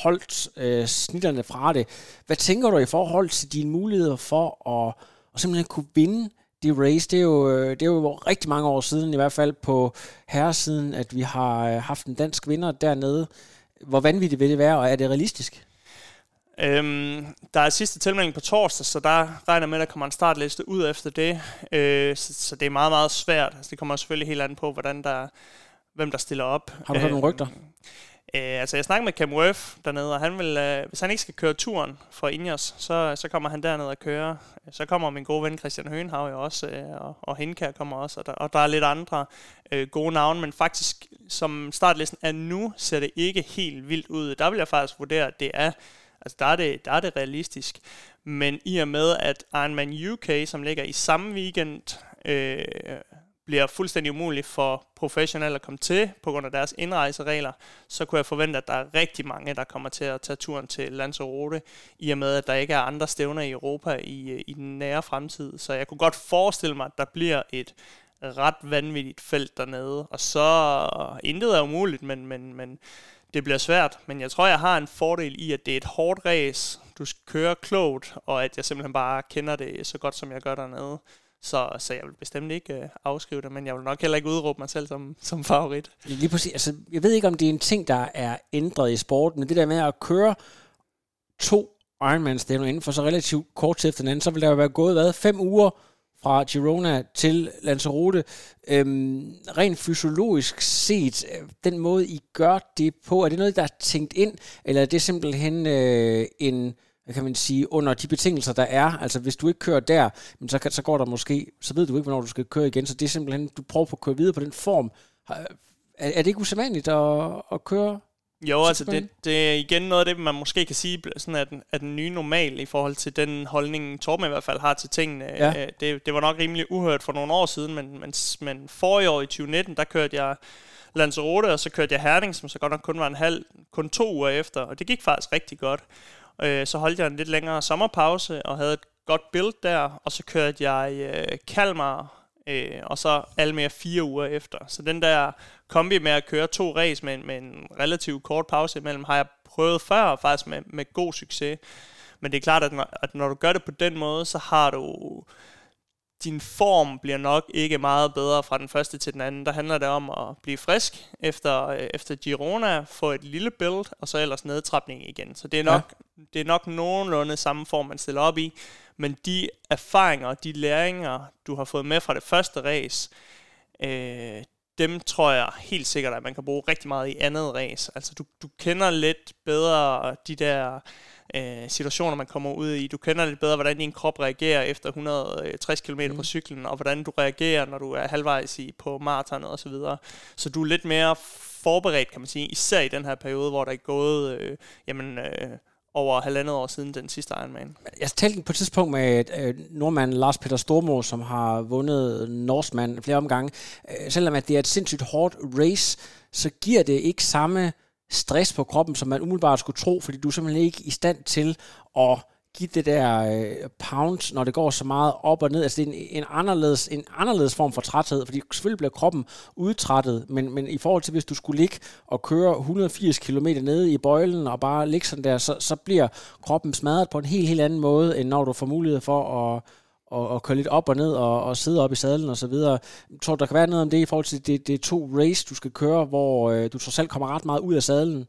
holdt øh, snitterne fra det. Hvad tænker du i forhold til dine muligheder for at, at simpelthen kunne vinde det race? Det er, jo, øh, det er jo rigtig mange år siden, i hvert fald på herresiden, at vi har øh, haft en dansk vinder dernede. Hvor vanvittigt vil det være, og er det realistisk? Øhm, der er sidste tilmelding på torsdag, så der regner med, at der kommer en startliste ud efter det. Øh, så, så det er meget, meget svært. Altså, det kommer selvfølgelig helt an på, hvordan der, hvem der stiller op. Har du hørt øh, nogle rygter? Øh, altså, jeg snakker med Cam Worth dernede, og han vil, øh, hvis han ikke skal køre turen for Ingers, så, så kommer han derned og køre. Så kommer min gode ven Christian Høenhav jo også, øh, og, og Henkær kommer også, og der, og der er lidt andre øh, gode navne, men faktisk, som startlisten er nu, ser det ikke helt vildt ud. Der vil jeg faktisk vurdere, at det er Altså der er, det, der er det realistisk. Men i og med, at Ironman UK, som ligger i samme weekend, øh, bliver fuldstændig umuligt for professionelle at komme til på grund af deres indrejseregler, så kunne jeg forvente, at der er rigtig mange, der kommer til at tage turen til Lanzarote, i og med, at der ikke er andre stævner i Europa i, øh, i den nære fremtid. Så jeg kunne godt forestille mig, at der bliver et ret vanvittigt felt dernede, og så intet er umuligt, men, men, men det bliver svært, men jeg tror, jeg har en fordel i, at det er et hårdt race. Du kører klogt, og at jeg simpelthen bare kender det så godt, som jeg gør dernede. Så, så jeg vil bestemt ikke øh, afskrive det, men jeg vil nok heller ikke udråbe mig selv som, som favorit. Lige præcis. Altså, jeg ved ikke, om det er en ting, der er ændret i sporten, men det der med at køre to Ironmans-stævner inden for så relativt kort tid efter hinanden, så vil der jo være gået, hvad, fem uger fra Girona til Lanzarote. Øhm, rent fysiologisk set, øh, den måde I gør det på, er det noget, der er tænkt ind, eller er det simpelthen øh, en, hvad kan man sige, under de betingelser, der er? Altså hvis du ikke kører der, men så, så går der måske, så ved du ikke, hvornår du skal køre igen, så det er simpelthen, du prøver på at køre videre på den form. Er, er det ikke usædvanligt at, at køre jo, altså det, det er igen noget af det, man måske kan sige, sådan at, at den nye normal i forhold til den holdning, Torben i hvert fald har til tingene. Ja. Øh, det, det var nok rimelig uhørt for nogle år siden, men, men, men forrige år i 2019, der kørte jeg Lanzarote, og så kørte jeg Herning, som så godt nok kun var en halv, kun to uger efter, og det gik faktisk rigtig godt. Øh, så holdt jeg en lidt længere sommerpause, og havde et godt build der, og så kørte jeg øh, Kalmar øh, og så Almere fire uger efter. Så den der kombi med at køre to race med, med en relativt kort pause imellem, har jeg prøvet før, og faktisk med, med god succes. Men det er klart, at når, at når du gør det på den måde, så har du... Din form bliver nok ikke meget bedre fra den første til den anden. Der handler det om at blive frisk efter, øh, efter Girona, få et lille build, og så ellers nedtrapning igen. Så det er nok, ja. det er nok nogenlunde samme form, man stiller op i men de erfaringer, de læringer, du har fået med fra det første race, øh, dem tror jeg helt sikkert, at man kan bruge rigtig meget i andet race. Altså du, du kender lidt bedre de der øh, situationer, man kommer ud i. Du kender lidt bedre, hvordan din krop reagerer efter 160 km mm. på cyklen, og hvordan du reagerer, når du er halvvejs i på maratonet osv. Så, videre. så du er lidt mere forberedt, kan man sige, især i den her periode, hvor der er gået øh, jamen, øh, over halvandet år siden den sidste Ironman. Jeg talte på et tidspunkt med øh, nordmanden Lars Peter Stormo, som har vundet Norseman flere omgange. Øh, selvom at det er et sindssygt hårdt race, så giver det ikke samme stress på kroppen, som man umiddelbart skulle tro, fordi du er simpelthen ikke i stand til at give det der øh, pound, når det går så meget op og ned. Altså det er en, en, anderledes, en anderledes form for træthed, fordi selvfølgelig bliver kroppen udtrættet, men, men i forhold til hvis du skulle ligge og køre 180 km nede i bøjlen og bare ligge sådan der, så, så bliver kroppen smadret på en helt, helt anden måde, end når du får mulighed for at og, og køre lidt op og ned og, og sidde op i sadlen og så videre. Jeg tror, der kan være noget om det i forhold til det, det er to race, du skal køre, hvor øh, du trods alt kommer ret meget ud af sadlen.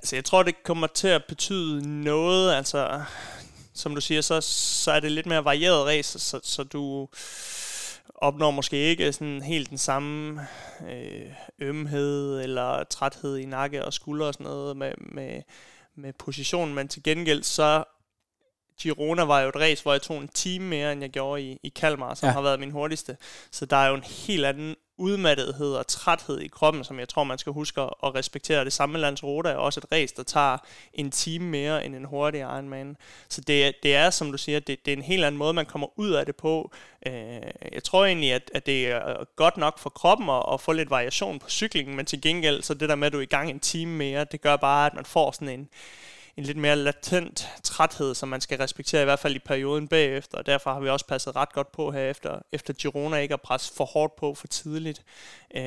Altså, jeg tror, det kommer til at betyde noget. Altså, som du siger, så, så er det lidt mere varieret race, så, så du opnår måske ikke sådan helt den samme øh, ømhed eller træthed i nakke og skulder og sådan noget med, med, med positionen, men til gengæld så Girona var jo et race, hvor jeg tog en time mere, end jeg gjorde i, i Kalmar, som ja. har været min hurtigste. Så der er jo en helt anden udmattethed og træthed i kroppen, som jeg tror, man skal huske at respektere. Det samme Lanzarote er også et race, der tager en time mere end en hurtig Ironman. Så det, det er, som du siger, det, det er en helt anden måde, man kommer ud af det på. Øh, jeg tror egentlig, at, at det er øh, godt nok for kroppen at, at få lidt variation på cyklingen, men til gengæld, så det der med, at du er i gang en time mere, det gør bare, at man får sådan en, en lidt mere latent træthed, som man skal respektere i hvert fald i perioden bagefter, og derfor har vi også passet ret godt på her efter, efter Girona ikke at presse for hårdt på for tidligt. Øh,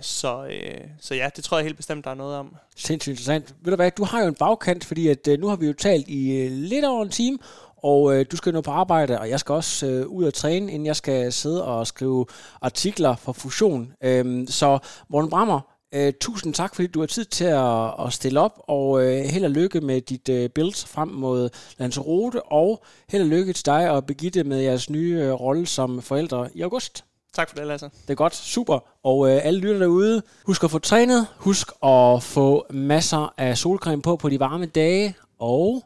så, øh, så ja, det tror jeg helt bestemt, der er noget om. Sindssygt interessant. Ved du hvad, du har jo en bagkant, fordi at, øh, nu har vi jo talt i øh, lidt over en time, og øh, du skal nå på arbejde, og jeg skal også øh, ud og træne, inden jeg skal sidde og skrive artikler for Fusion. Øh, så Morten Brammer, Uh, tusind tak, fordi du har tid til at, at stille op, og uh, held og lykke med dit uh, build frem mod Lanzarote, og held og lykke til dig og Begitte med jeres nye uh, rolle som forældre i august. Tak for det, Lasse. Det er godt, super. Og uh, alle lytter derude, husk at få trænet, husk at få masser af solcreme på på de varme dage, og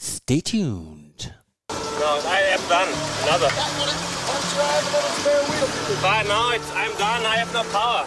stay tuned. No, I am done. Another. But no, it's, I'm done. I have no power.